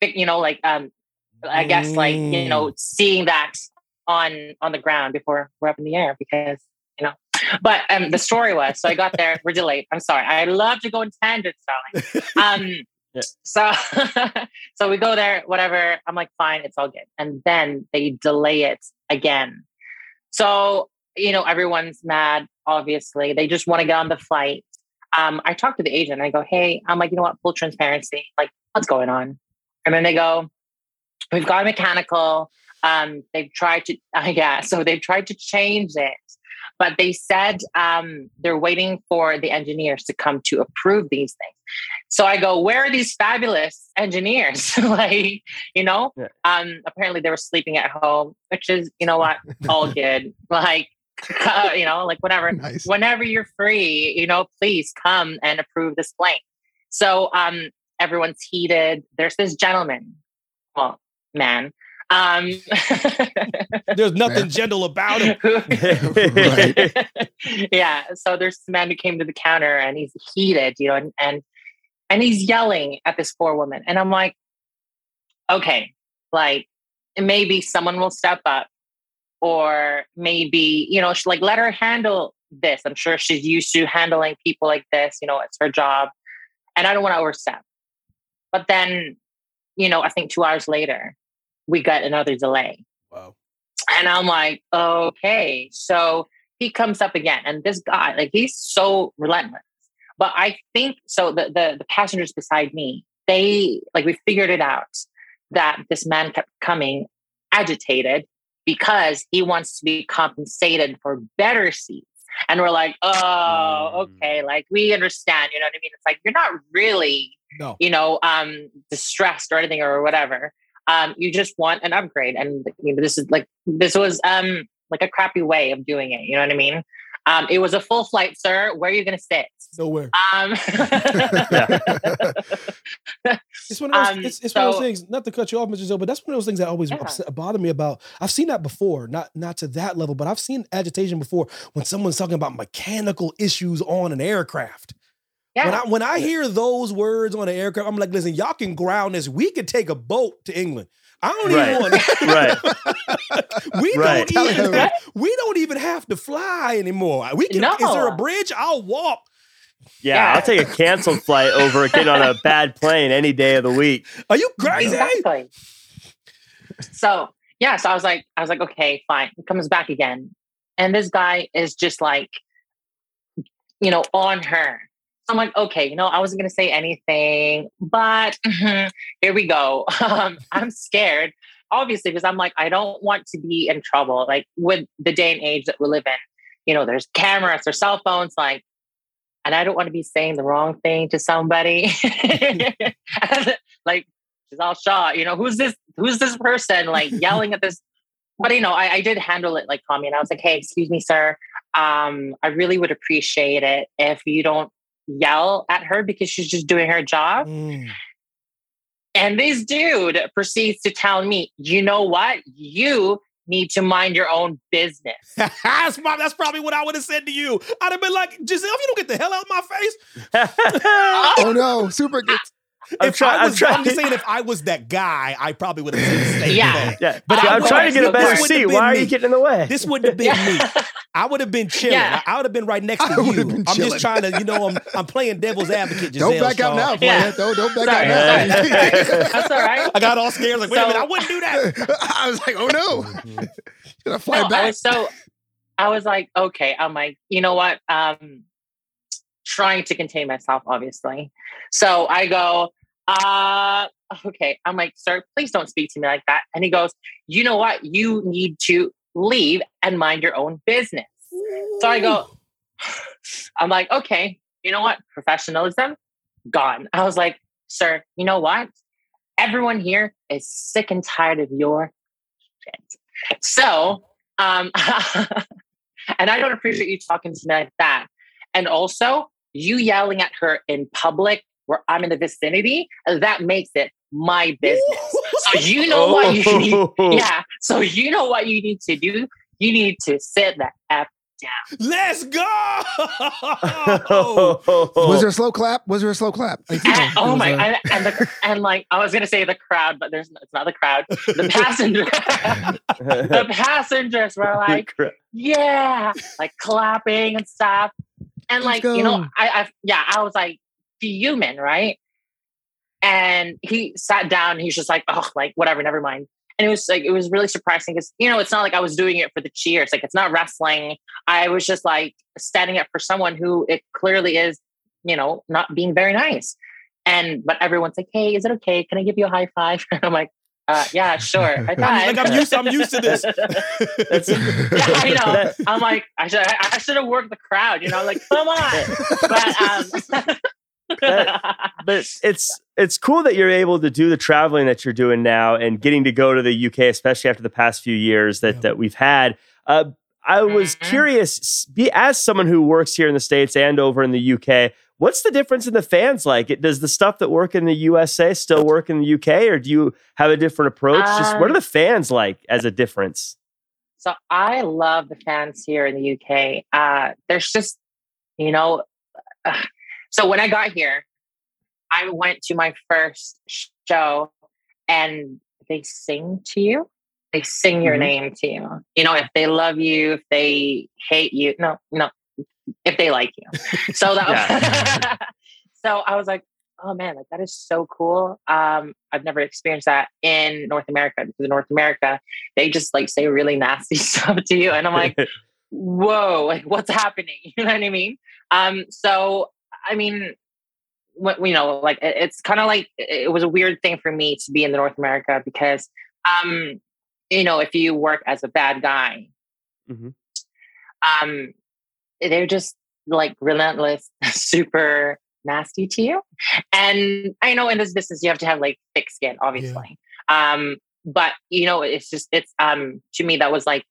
you know, like um, I guess like you Mm. know seeing that on on the ground before we're up in the air because you know. But um, the story was so I got there. We're delayed. I'm sorry. I love to go in tangents, darling. <laughs> Um, So <laughs> so we go there. Whatever. I'm like, fine, it's all good. And then they delay it again. So you know everyone's mad. Obviously, they just want to get on the flight. Um, I talked to the agent. I go, hey, I'm like, you know what? Full transparency. Like, what's going on? And then they go, we've got a mechanical. Um, they've tried to, uh, <laughs> yeah, so they've tried to change it, but they said um, they're waiting for the engineers to come to approve these things. So I go, where are these fabulous engineers? <laughs> like, you know, Yeah. um, apparently they were sleeping at home, which is, you know what, <laughs> all good. Like, <laughs> uh, you know, like whatever Nice. whenever you're free, you know, please come and approve this plane. So um everyone's heated. There's this gentleman, well, man. Um There's <laughs> nothing gentle about him. <laughs> yeah. So there's this man who came to the counter and he's heated, you know, and and, and he's yelling at this poor woman. And I'm like, okay, like maybe someone will step up or maybe you know sh- like let her handle this i'm sure she's used to handling people like this you know it's her job and i don't want to overstep but then you know i think two hours later we got another delay Wow. and i'm like okay so he comes up again and this guy like he's so relentless but i think so the the, the passengers beside me they like we figured it out that this man kept coming agitated because he wants to be compensated for better seats. And we're like, oh, okay, like we understand, you know what I mean? It's like you're not really, No. you know, um, distressed or anything or whatever. Um, you just want an upgrade. And you know, this is like this was um like a crappy way of doing it, you know what I mean? Um, it was a full flight, sir. Where are you gonna sit? Nowhere. Um <laughs> It's one of those. Um, it's, it's one of those things. Not to cut you off, Mr. Zoe, but that's one of those things that always Yeah. upset, bother me about. I've seen that before, not not to that level, but I've seen agitation before when someone's talking about mechanical issues on an aircraft. When. I when I hear those words on an aircraft, I'm like, listen, y'all can ground this. We could take a boat to England. I don't <laughs> <laughs> Right. even want. right. we Right. don't even. Right. We don't even have to fly anymore. We can. Is there a bridge? I'll walk. Yeah, Yeah. I'll take a canceled flight over getting on a bad plane any day of the week. Are you crazy? Exactly. So yeah, so I was like, I was like, okay, fine. He comes back again, and this guy is just like, you know, on her. I'm like, okay, you know, I wasn't gonna say anything, but mhm, here we go. <laughs> Um, I'm scared, obviously, because I'm like, I don't want to be in trouble. Like with the day and age that we live in, you know, there's cameras, there's cell phones, like. And I don't want to be saying the wrong thing to somebody. <laughs> <laughs> like she's all shot. You know, who's this? Who's this person like yelling at this? But you know, I, I did handle it like calmly, and I was like, "Hey, excuse me, sir. Um, I really would appreciate it if you don't yell at her because she's just doing her job." Mm. And this dude proceeds to tell me, "You know what? You need to mind your own business." <laughs> that's, my, that's probably what I would have said to you. I'd have been like, Gisele, if you don't get the hell out of my face. <laughs> <laughs> Oh no, super good. I'm if try- I I'm was, I'm, just saying, if I was that guy, I probably would have said the same <laughs> Yeah. thing. yeah, But but I I'm trying to get a better this wouldn't have seat. been Why are me. you getting in the way? This wouldn't have been me. <laughs> I would have been chilling. Yeah. I, I would have been right next to <laughs> would you. I'm chilling. just trying to, you know, I'm, I'm playing devil's advocate. Don't Gisele back out now, Yeah. Florida. Don't, don't back Sorry, out now. That's all right. I got all scared. Like, wait a minute, I wouldn't do that. I was like, oh no. Gonna fly no, I back. was so I was like, okay, I'm like, you know what? Um trying to contain myself, obviously. So I go, uh okay. I'm like, sir, please don't speak to me like that. And he goes, you know what? You need to leave and mind your own business. So I go, <sighs> I'm like, okay, you know what? Professionalism gone. I was like, sir, you know what? Everyone here is sick and tired of your shit. So, um, <laughs> and I don't appreciate you talking to me like that. And also, you yelling at her in public where I'm in the vicinity, that makes it my business. So <laughs> you know what you need Oh. <laughs> yeah. So you know what you need to do? You need to sit the F down. Let's go. <laughs> Was there a slow clap? Was there a slow clap? Like, you know, And- oh was my! a- And, and the and like I was gonna say the crowd, but there's it's not the crowd. The passenger, the passengers were like, yeah, like clapping and stuff. And Let's like you know. I, I yeah, I was like fuming, right? And he sat down. He's just like, oh, like whatever, never mind. And it was like it was really surprising because you know it's not like I was doing it for the cheers. Like it's not wrestling. I was just like standing up for someone who it clearly is, you know, not being very nice. And but everyone's like, hey, is it okay? Can I give you a high five? And <laughs> I'm like, uh, yeah, sure. High <laughs> I'm, like I'm used. I'm used to this. <laughs> yeah, I know. I'm like, I should, I, I should have worked the crowd. You know, like, come on. But um, but it's it's cool that you're able to do the traveling that you're doing now and getting to go to the UK, especially after the past few years that that we've had. Uh, I was Mhm. curious, be, as someone who works here in the states and over in the UK, what's the difference in the fans like? It does the stuff that work in the USA still work in the UK, or do you have a different approach? Just what are Um, the fans like as a difference? so I love the fans here in the UK. Uh, there's just, you know, uh, so when I got here, I went to my first show and they sing to you. They sing your Mhm. name to you. You know, if they love you, if they hate you. No, no, if they like you. So that was, <laughs> so I was like, oh man, like that is so cool. Um, I've never experienced that in North America because in North America, they just like say really nasty <laughs> stuff to you. And I'm like, <laughs> whoa, like what's happening? You know what I mean? Um, so I mean, what you know, like it- it's kind of like it was a weird thing for me to be in the North America because um, you know, if you work as a bad guy, Mhm. um, they're just like relentless, <laughs> super nasty to you. And I know in this business you have to have like thick skin, obviously. Um, but you know, it's just it's um to me that was like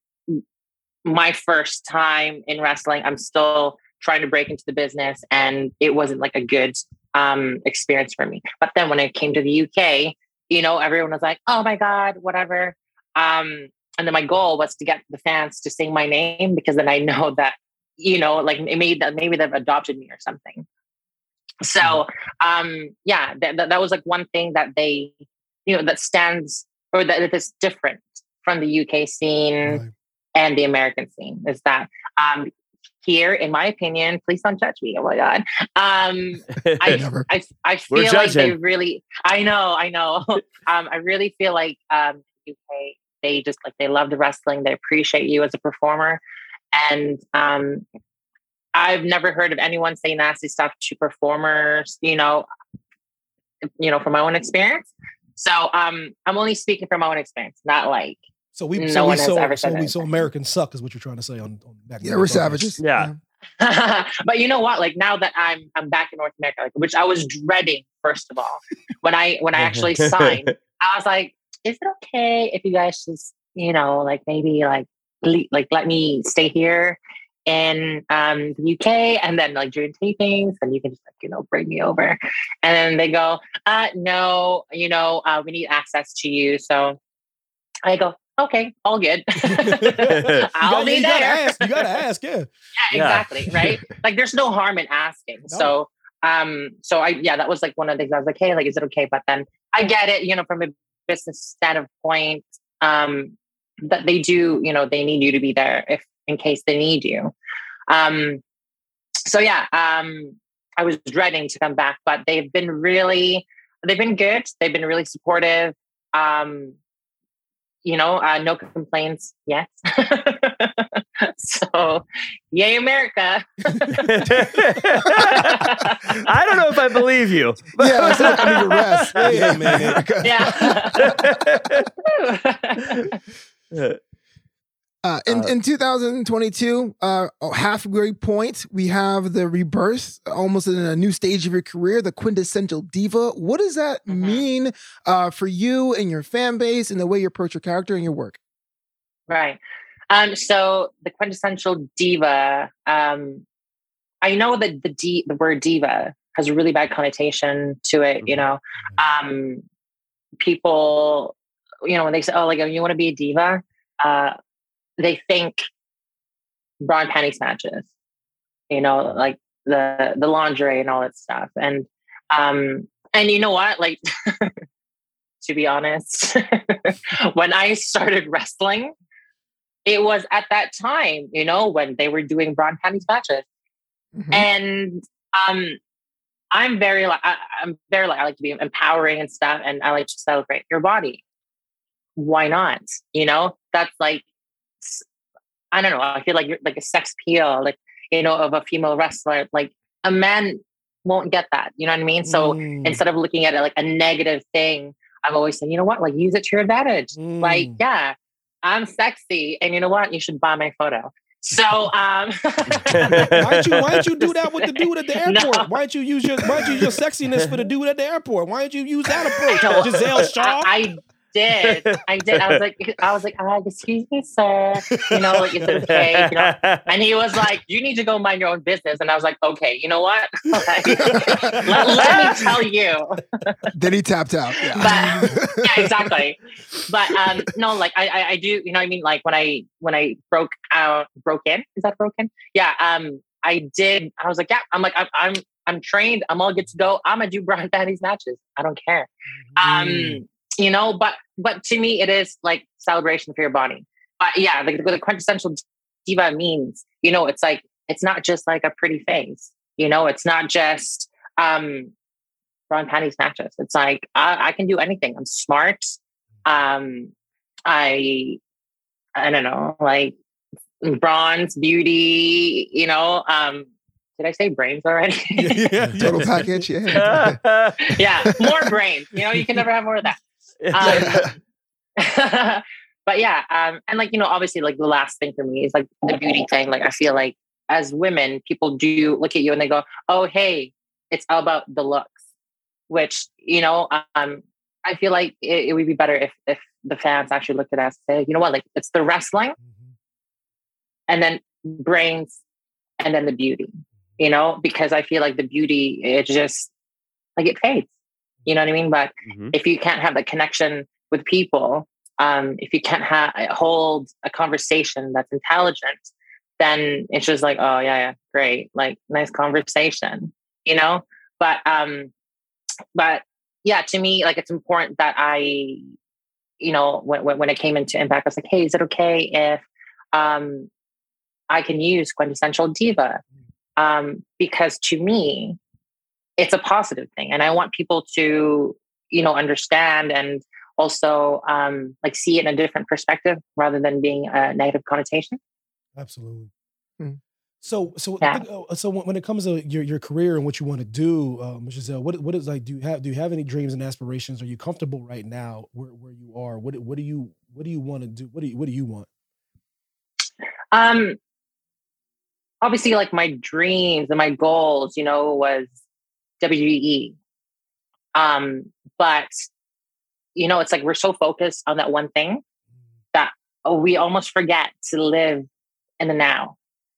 my first time in wrestling. I'm still trying to break into the business and it wasn't like a good um experience for me. But then when I came to the UK, you know, everyone was like, "Oh my god, whatever." Um and then my goal was to get the fans to sing my name because then I <laughs> know that you know, like made that maybe they've adopted me or something. So, um, yeah, that, that, that was like one thing that they, you know, that stands or that is different from the UK scene Right. and the American scene is that um, here, in my opinion, please don't judge me. Oh my God. Um, <laughs> I. I, I feel like they really, I know, I know. <laughs> um, I really feel like um, UK, they just like, they love the wrestling. They appreciate you as a performer. And um, I've never heard of anyone say nasty stuff to performers, you know, you know, from my own experience. So um, I'm only speaking from my own experience, not like, So we, No so we one has so, ever so said we so Americans suck is what you're trying to say on. on back Yeah, we're savages. Yeah. <laughs> but you know what? Like now that I'm I'm back in North America, like, which I was dreading first of all, when I when I actually <laughs> signed, I was like, is it okay if you guys just you know like maybe like le- like let me stay here in um the UK and then like during tapings and you can just like you know bring me over and then they go uh no you know uh we need access to you so I go okay all good <laughs> <laughs> You, I'll got, be you gotta there ask. You gotta <laughs> ask. Yeah. yeah, Yeah. exactly. Right. like there's no harm in asking. No. So um so I yeah, that was like one of the things I was like, hey, like is it okay? But then I get it, you know, from a business standpoint, um, that they do, you know, they need you to be there if in case they need you. Um so yeah, um I was dreading to come back, but they've been really they've been good. They've been really supportive. Um you know, uh, no complaints yet. <laughs> so, yay, America. <laughs> I don't know if I believe you. <laughs> Yeah, it's not under arrest. Yeah, man. yeah. Uh, in, Uh, in 2022, uh, halfway point, we have the rebirth, almost in a new stage of your career, the quintessential diva. What does that Mhm. mean uh, for you and your fan base and the way you approach your character and your work? Right. Um, so the quintessential diva, um, I know that the D, the word diva has a really bad connotation to it. You know, um, people, you know, when they say, "Oh, like you want to be a diva," uh, they think bra and panties matches. You know, like the the lingerie and all that stuff. And um and you know what? Like <laughs> to be honest, <laughs> when I started wrestling, it was at that time, you know, when they were doing bra and panties matches. Mhm. And um I'm very like I, I'm very like I like to be empowering and stuff, and I like to celebrate your body. Why not? You know, that's like I don't know. I feel like you're like a sex appeal, like you know, of a female wrestler. Like a man won't get that. You know what I mean? So Mm. instead of looking at it like a negative thing, I'm always saying, you know what? Like use it to your advantage. Like, Mm. yeah, I'm sexy, and you know what? You should buy my photo. So, um, <laughs> why don't you why don't you do that with the dude at the <laughs> No. airport? Why don't you use your why don't you use your sexiness for the dude at the airport? Why don't you use that approach? <laughs> Gisele Shaw. I, I did. I did. I was like, I was like, uh, excuse me, sir. You know, like, is it okay? You know? <laughs> And he was like, you need to go mind your own business. And I was like, okay, you know what? <laughs> Like, let, let me tell you. <laughs> then he tapped out. Yeah. But yeah, exactly. But um, no, like I, I, I do. You know, what I mean, like when I when I broke out, broke in. Is that broken? Yeah. Um, I did. I was like, yeah. I'm like, I'm, I'm, I'm trained. I'm all good to go. I'm gonna do Brian Panties matches. I don't care. Um, you know, but but to me, it is like celebration for your body. But yeah, like the, the quintessential diva means, you know, it's like it's not just like a pretty face. You know, it's not just um bra and panties matches. It's like I, I can do anything. I'm smart. Um, I I don't know, like bronze, beauty. You know, um, did I say brains already? yeah, Total package. Yeah. <laughs> yeah, more brains. You know, you can never have more of that. <laughs> Um, <laughs> but yeah, um, and like you know, obviously, like the last thing for me is like the beauty <laughs> thing. Like I feel like as women, people do look at you and they go, "Oh, hey, it's all about the looks," which you know, um, I feel like it, it would be better if if the fans actually looked at us and say, "You know what? Like it's the wrestling, and then brains, and then the beauty." You know, because I feel like the beauty it just like it fades. You know what I mean? But Mhm. if you can't have the connection with people, um, if you can't have hold a conversation that's intelligent, then it's just like, oh yeah, yeah, great, like nice conversation, you know. But um, but yeah, to me, like it's important that I, you know, when when, when it came into Impact, I was like, hey, is it okay if um, I can use quintessential diva? Um, because to me, it's a positive thing and i want people to you know understand and also um like see it in a different perspective rather than being a negative connotation Absolutely. Hmm. So, so, Yeah. uh, so when when it comes to your, your career and what you want to do, um, Gisele, what what is like? Do you have do you have any dreams and aspirations? Are you comfortable right now where, where you are? What what do you what do you want to do? What do you what do you want? um obviously like my dreams and my goals you know was wwe um but you know it's like we're so focused on that one thing that we almost forget to live in the now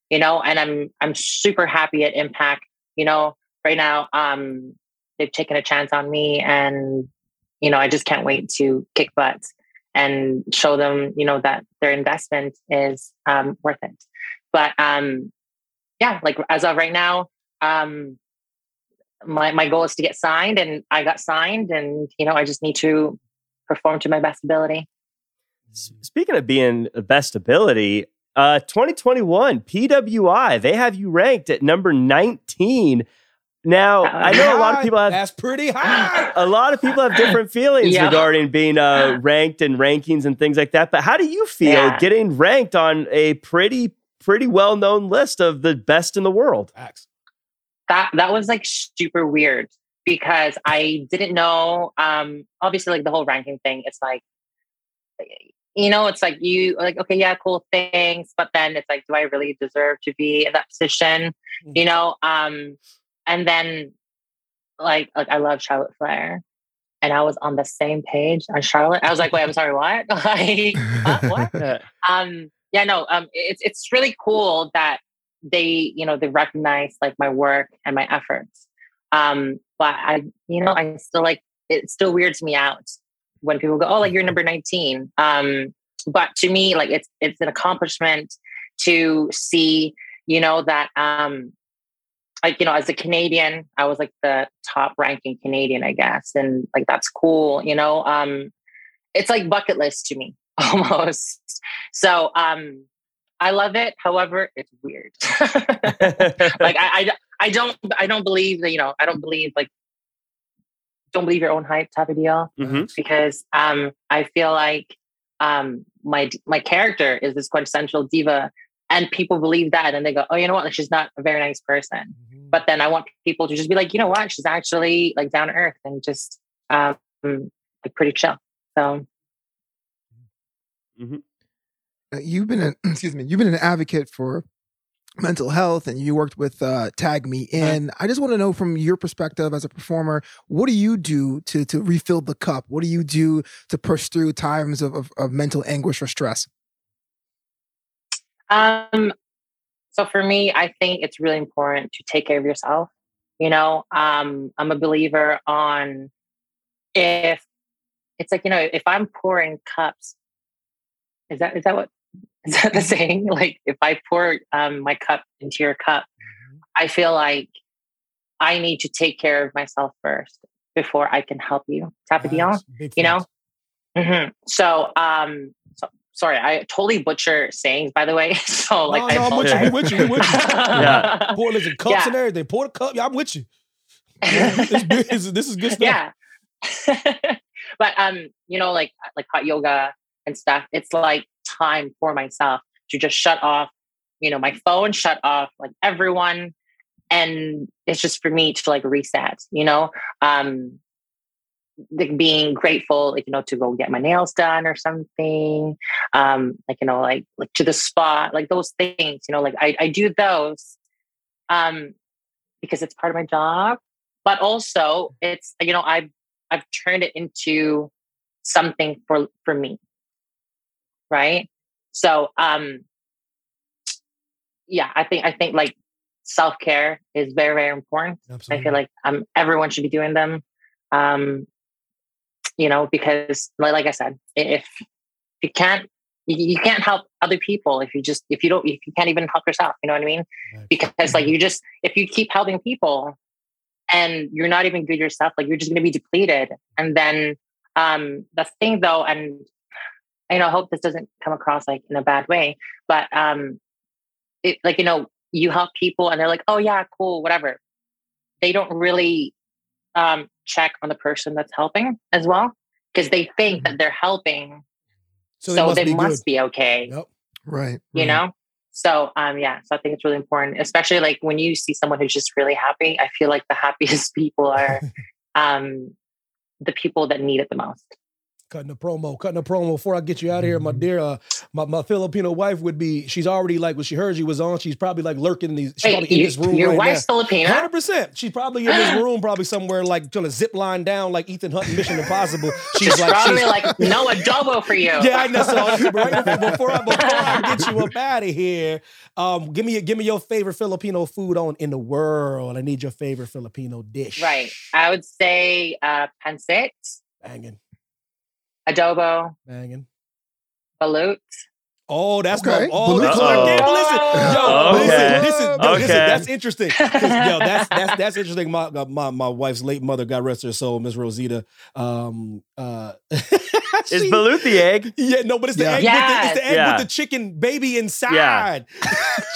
you know? And i'm i'm super happy at impact you know? Right now um they've taken a chance on me and you know i just can't wait to kick butt and show them you know that their investment is um worth it. But um yeah like as of right now um my my goal is to get signed and i got signed and you know i just need to perform to my best ability Speaking of being the best ability, uh, 2021 PWI, they have you ranked at number 19. Now, I know a lot of people have That's pretty high. a lot of people have different feelings Yeah. regarding being uh, ranked and rankings and things like that. But how do you feel Yeah. getting ranked on a pretty pretty well known list of the best in the world? Facts. That that was like super weird because I didn't know. Um, obviously, like the whole ranking thing, it's like, you know, it's like you like, okay, yeah, cool things, but then it's like, do I really deserve to be in that position? You know, um, and then like, like I love Charlotte Flair, and I was on the same page as Charlotte. I was like, wait, I'm sorry, what? <laughs> like, uh, what? Yeah. <laughs> um yeah no um it's it's really cool that they you know they recognize like my work and my efforts. Um but i you know i still like it still weirds me out when people go oh like you're number 19 um but to me like it's it's an accomplishment to see, you know, that um like you know as a canadian i was like the top ranking canadian i guess and like that's cool you know um it's like bucket list to me <laughs> almost. So um i love it however it's weird. <laughs> Like I, I i don't i don't believe that you know i don't believe like don't believe your own hype type of deal Mhm. because um i feel like um my my character is this quintessential diva and people believe that and they go oh you know what? She's not a very nice person. But then i want people to just be like you know what? She's actually like down to earth and just um like pretty chill. So Uh, You've been an <clears throat> excuse me. You've been an advocate for mental health, and you worked with uh, Tag Me In. I just want to know from your perspective as a performer, what do you do to to refill the cup? What do you do to push through times of, of, of mental anguish or stress? Um, so for me, I think it's really important to take care of yourself. You know, um, I'm a believer on if it's like, you know, if I'm pouring cups, is that is that what <laughs> is that the saying? Like if I pour um my cup into your cup, I feel like I need to take care of myself first before I can help you. Type of deal. You know? hmm So um so sorry, I totally butcher sayings by the way. <laughs> So like no, I no, I'm with you. We with you. We with you. Yeah. <laughs> Pour listen, cups Yeah. and everything. Pour the cup. Yeah, I'm with you. This, this, this is good stuff. yeah but um you know like like hot yoga and stuff it's like time for myself to just shut off you know my phone shut off like everyone. And it's just for me to like reset you know? Um like being grateful like you know to go get my nails done or something um like you know like like to the spa like those things you know? Like i, I do those um because it's part of my job. But also it's you know i've i've turned it into something for for me right? So um yeah i think i think like self-care is very very important. I feel like um everyone should be doing them um you know because like, like i said if you can't you, can't help other people if you just if you don't if you can't even help yourself you know what i mean? Because like you just if you keep helping people and you're not even good yourself like you're just going to be depleted. And then um the thing though and you know i hope this doesn't come across like in a bad way but um it like you know you help people and they're like oh yeah cool whatever. They don't really um check on the person that's helping as well because they think that they're helping So so, they they must must, be be, good. okay Right. you know? So um yeah so i think it's really important especially like when you see someone who's just really happy i feel like the <laughs> happiest people are <laughs> um the people that need it the most Cutting a promo, cutting a promo. Before I get you out of here, my Mm-hmm. dear, uh, my, my Filipino wife would be. She's already like when she heard you was on. She's probably like lurking in these. She's Wait, probably in this room your right wife's now. Filipino? Hundred percent. She's probably in this <gasps> room, probably somewhere like trying to zip line down like Ethan Hunt in Mission Impossible. <laughs> She's She's like, probably she's- like <laughs> no adobo for you Yeah, I know. So right <laughs> before I, before I get you up out of here, um, give me give me your favorite Filipino food on in the world. I need your favorite Filipino dish. right i would say uh pancit Banging, adobo banging. balut Oh, that's Okay. my oh, this, Uh-oh. I can't listen. Yo, Okay. listen, listen, yo, listen, Okay. that's interesting. 'Cause, Yo, <laughs> that's that's that's interesting. My my my wife's late mother, God rest her soul, Miss Rosita. Um, uh, <laughs> Is she- balut the egg? Yeah, no, but it's the Yeah. egg. With the, it's the egg Yeah. with the chicken baby inside. <laughs>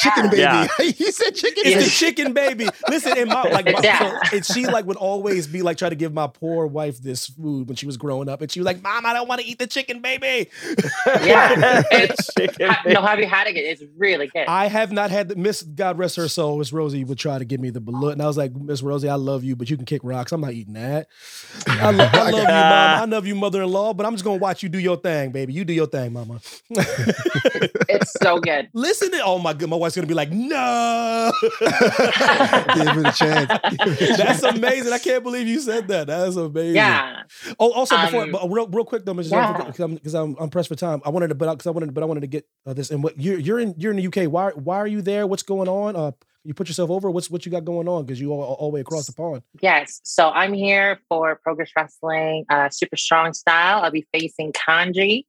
Chicken baby. Yeah. you said chicken It's baby. the chicken baby. Listen, and my like, my, Yeah. so, and she like would always be like try to give my poor wife this food when she was growing up, and she was like, "Mom, I don't want to eat the chicken baby." yeah it's <laughs> Chicken ha- no have you had it it's really good I have not had the Miss God rest her soul. Miss Rosie would try to give me the balut, and I was like, Miss Rosie, I love you, but you can kick rocks. I'm not eating that. I, lo- I love you, mom. I love you, mother-in-law, but I'm just gonna watch you do your thing, baby. You do your thing, mama. <laughs> it's so good Listen to oh my god, my wife's gonna be like, no. <laughs> Give it a chance. That's amazing. I can't believe you said that. That's amazing. yeah Oh, also before, Um, but real, real quick though, Mrs. yeah. because I'm, 'cause I'm, I'm pressed for time. I wanted to, but because I wanted, but I wanted to get uh, this. And what you're, you're in, you're in the UK. Why, why are you there? What's going on? Uh, you put yourself over. What's, what you got going on? Because you all, all the way across the pond. Yes. So I'm here for Progress Wrestling, uh, Super Strong Style. I'll be facing Kanji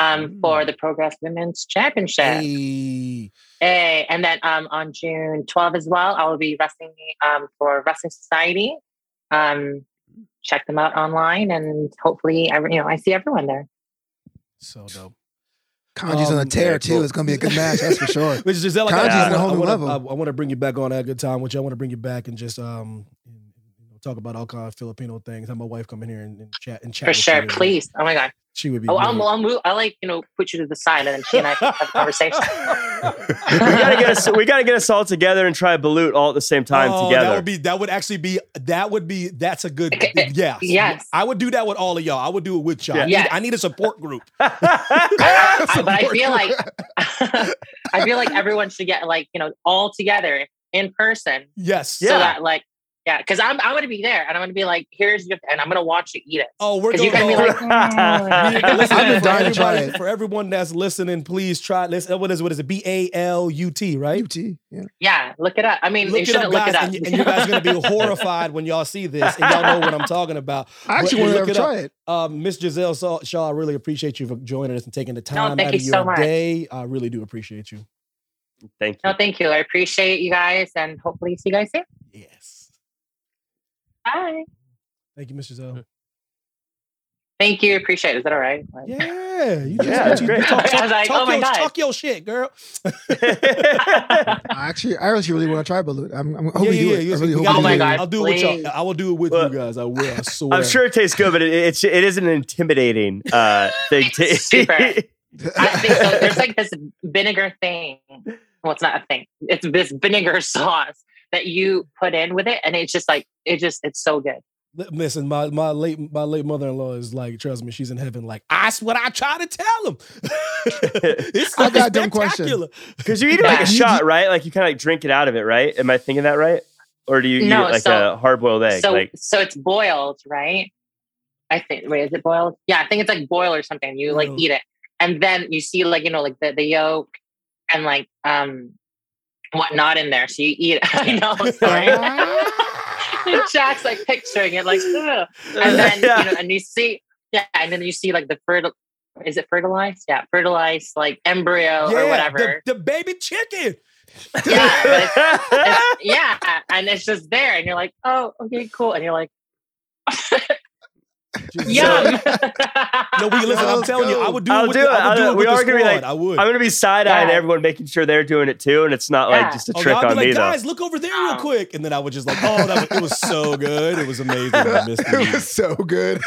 um, for the Progress Women's Championship. Hey. Hey, and then um, on June 12 as well, I will be wrestling um, for Wrestling Society. Um, check them out online, and hopefully, every, you know, I see everyone there. So dope. Kanji's on a Um, tear yeah, too. cool. It's gonna be a <laughs> good match, that's for sure. Which is Gisele, Kanji's I, on a whole I, new wanna, level. I, I want to bring you back on a good time, which I want to bring you back and just um and, you know, talk about all kind of Filipino things. Have my wife come in here and, and chat and chat. For sure, you. please. Oh my God. She would be. Oh, I'll, I'll move. I'll like you know put you to the side, and then she and I have a conversation. <laughs> we gotta get us. We gotta get us all together and try Balut all at the same time Oh, together. That would be that would actually be that would be that's a good uh, Yeah. Yes. I would do that with all of y'all. I would do it with y'all. I, need, Yeah. I need a support group. <laughs> I, but I feel like <laughs> I feel like everyone should get like you know all together in person. Yes. So Yeah. that like yeah, because I'm I'm gonna be there and I'm gonna be like, here's your and I'm gonna watch you eat it. Oh, we're gonna be like, <laughs> "Mm." <laughs> Listen, I've been for dying to try it. For everyone that's listening, please try. Listen, what is what is it? B A L U T, right? UT, yeah. yeah, look it up. I mean, Look you it shouldn't up, look guys, it up. and, you, and you guys are gonna be <laughs> horrified when y'all see this, and y'all know what I'm talking about. I actually want to look ever it try it. Um, Miss Gisele Shaw, Shaw, I really appreciate you for joining us and taking the time thank out you of so your much. day. I really do appreciate you. Thank you. no, thank you. I appreciate you guys and hopefully see you guys soon. Yes. Bye. Thank you, Miss Gisele. Thank you. Appreciate it. Is that all right? Like- Yeah, <laughs> you just, Yeah, that's you, great. you talk, <laughs> talk, like, talk oh my your, God. talk your shit, girl. I actually, I actually really want to try Balut. I'm, I'm hoping yeah, yeah, you do yeah, it. I really hope oh my do God, it. I'll do it with y'all. I will do it with Well, you guys. I will. I <laughs> swear. I'm sure it tastes good, but it, it's it is an intimidating uh, thing to Super. I think so. There's like this vinegar thing. Well, it's not a thing. It's this vinegar sauce that you put in with it, and it's just like it just it's so good. Listen, my my late my late mother in law is like, trust me, she's in heaven. Like, that's what I try to tell him. <laughs> it's I got a dumb spectacular. question. because you eat it like a shot, right? Like you kind of like drink it out of it, right? Am I thinking that right? Or do you eat No, it like so- a hard boiled egg? So like so it's boiled, right? I think. Wait, is it boiled? Yeah, I think it's like boiled or something. You like Mm. eat it, and then you see like you know like the the yolk and like um whatnot in there. So you eat. <laughs> I know. Sorry. <laughs> <laughs> Jack's like picturing it like, "Ugh." and then Yeah. you know, and you see, yeah, and then you see like the fertile. Is it fertilized? Yeah, fertilized like embryo or whatever. The, the baby chicken. yeah, it's, it's, yeah, and it's just there, and you're like, oh, okay, cool, and you're like, yum. <laughs> No, we listen. I'm Let's telling you. I would do I'll it with do the, it. I would do I'll- it we with the are gonna be like- I would. I'm gonna be side eyeing Yeah. everyone, making sure they're doing it too, and it's not like just a Oh, trick I'll be on like, me though. guys, look over there real quick, and then I would just like, oh, that was, it was so good, it was amazing. I missed <laughs> it it. was so good.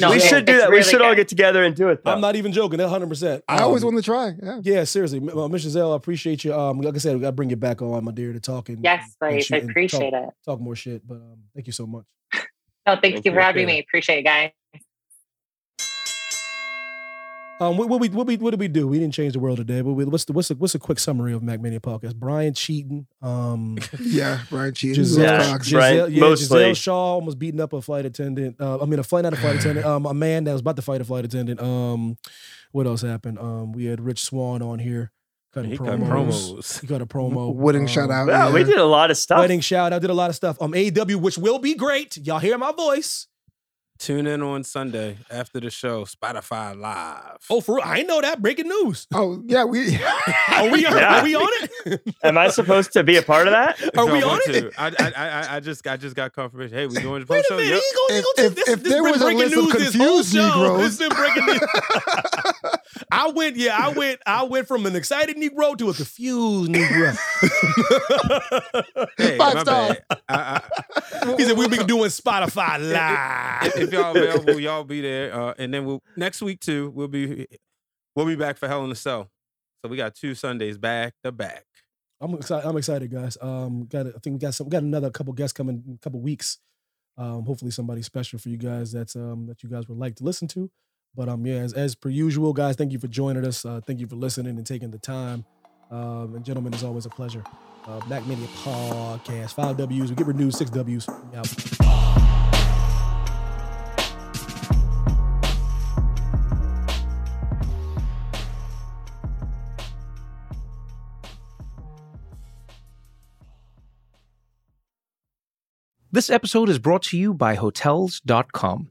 No, we should do it's that. we really should all get together and do it. Though. I'm not even joking. That 100. percent I always wanted to try. Yeah. Yeah, seriously, M- uh, Miss Gisele, I appreciate you. Um, like I said, we got to bring you back on, my dear, to talk and yes, and like, shoot I and appreciate talk, it. Talk more shit, but um, thank you so much. No, thank, Thank you you. for having me. Appreciate it, guys. Um, what, what we what we what did we do? We didn't change the world today, but we, what's the what's the what's a quick summary of MackMania podcast? Brian cheating. Um, <laughs> Yeah, Brian Cheatham. Gisele, Yeah, Cox. right. Gisele, yeah, mostly. Gisele Shaw almost beating up a flight attendant. Uh, I mean, a flight not a flight attendant. Um, a man that was about to fight a flight attendant. Um, what else happened? Um, we had Rich Swann on here cutting He promos. cut promos. He cut a promo. Wedding Um, shout out. Wow, we did a lot of stuff. Wedding shout. I did a lot of stuff. Um, AEW, which will be great. Y'all hear my voice. Tune in on Sunday after the show, Spotify Live. Oh, for real? I know that. Breaking news. Oh yeah, we. <laughs> Are we on, Yeah. are we on it? <laughs> Am I supposed to be a part of that? If Are y'all we on it? to. I, I, I, I just, I just got confirmation. Hey, we doing the Wait post a show. minute. Yep. Gonna, he If- gonna if- this, if this there was a breaking list of news this whole confused show. Negroes- This been breaking news. <laughs> I went, yeah, I went, I went from an excited Negro to a confused Negro. <laughs> Hey, Five my stars. bad. I, I, he said we'll be doing Spotify live. if, if y'all available, y'all be there. Uh, and then we'll next week too. We'll be, we'll be back for Hell in the Cell. So we got two Sundays back to back. I'm excited. I'm excited, guys. Um, got I think we got some. We got another couple guests coming in a couple weeks. Um, hopefully somebody special for you guys that's um that you guys would like to listen to. But um, yeah, as, as per usual, guys, thank you for joining us. Uh, thank you for listening and taking the time. Um, and gentlemen, it's always a pleasure. Uh, Black Media Podcast, five W's. We get renewed, six W's. This episode is brought to you by Hotels.com.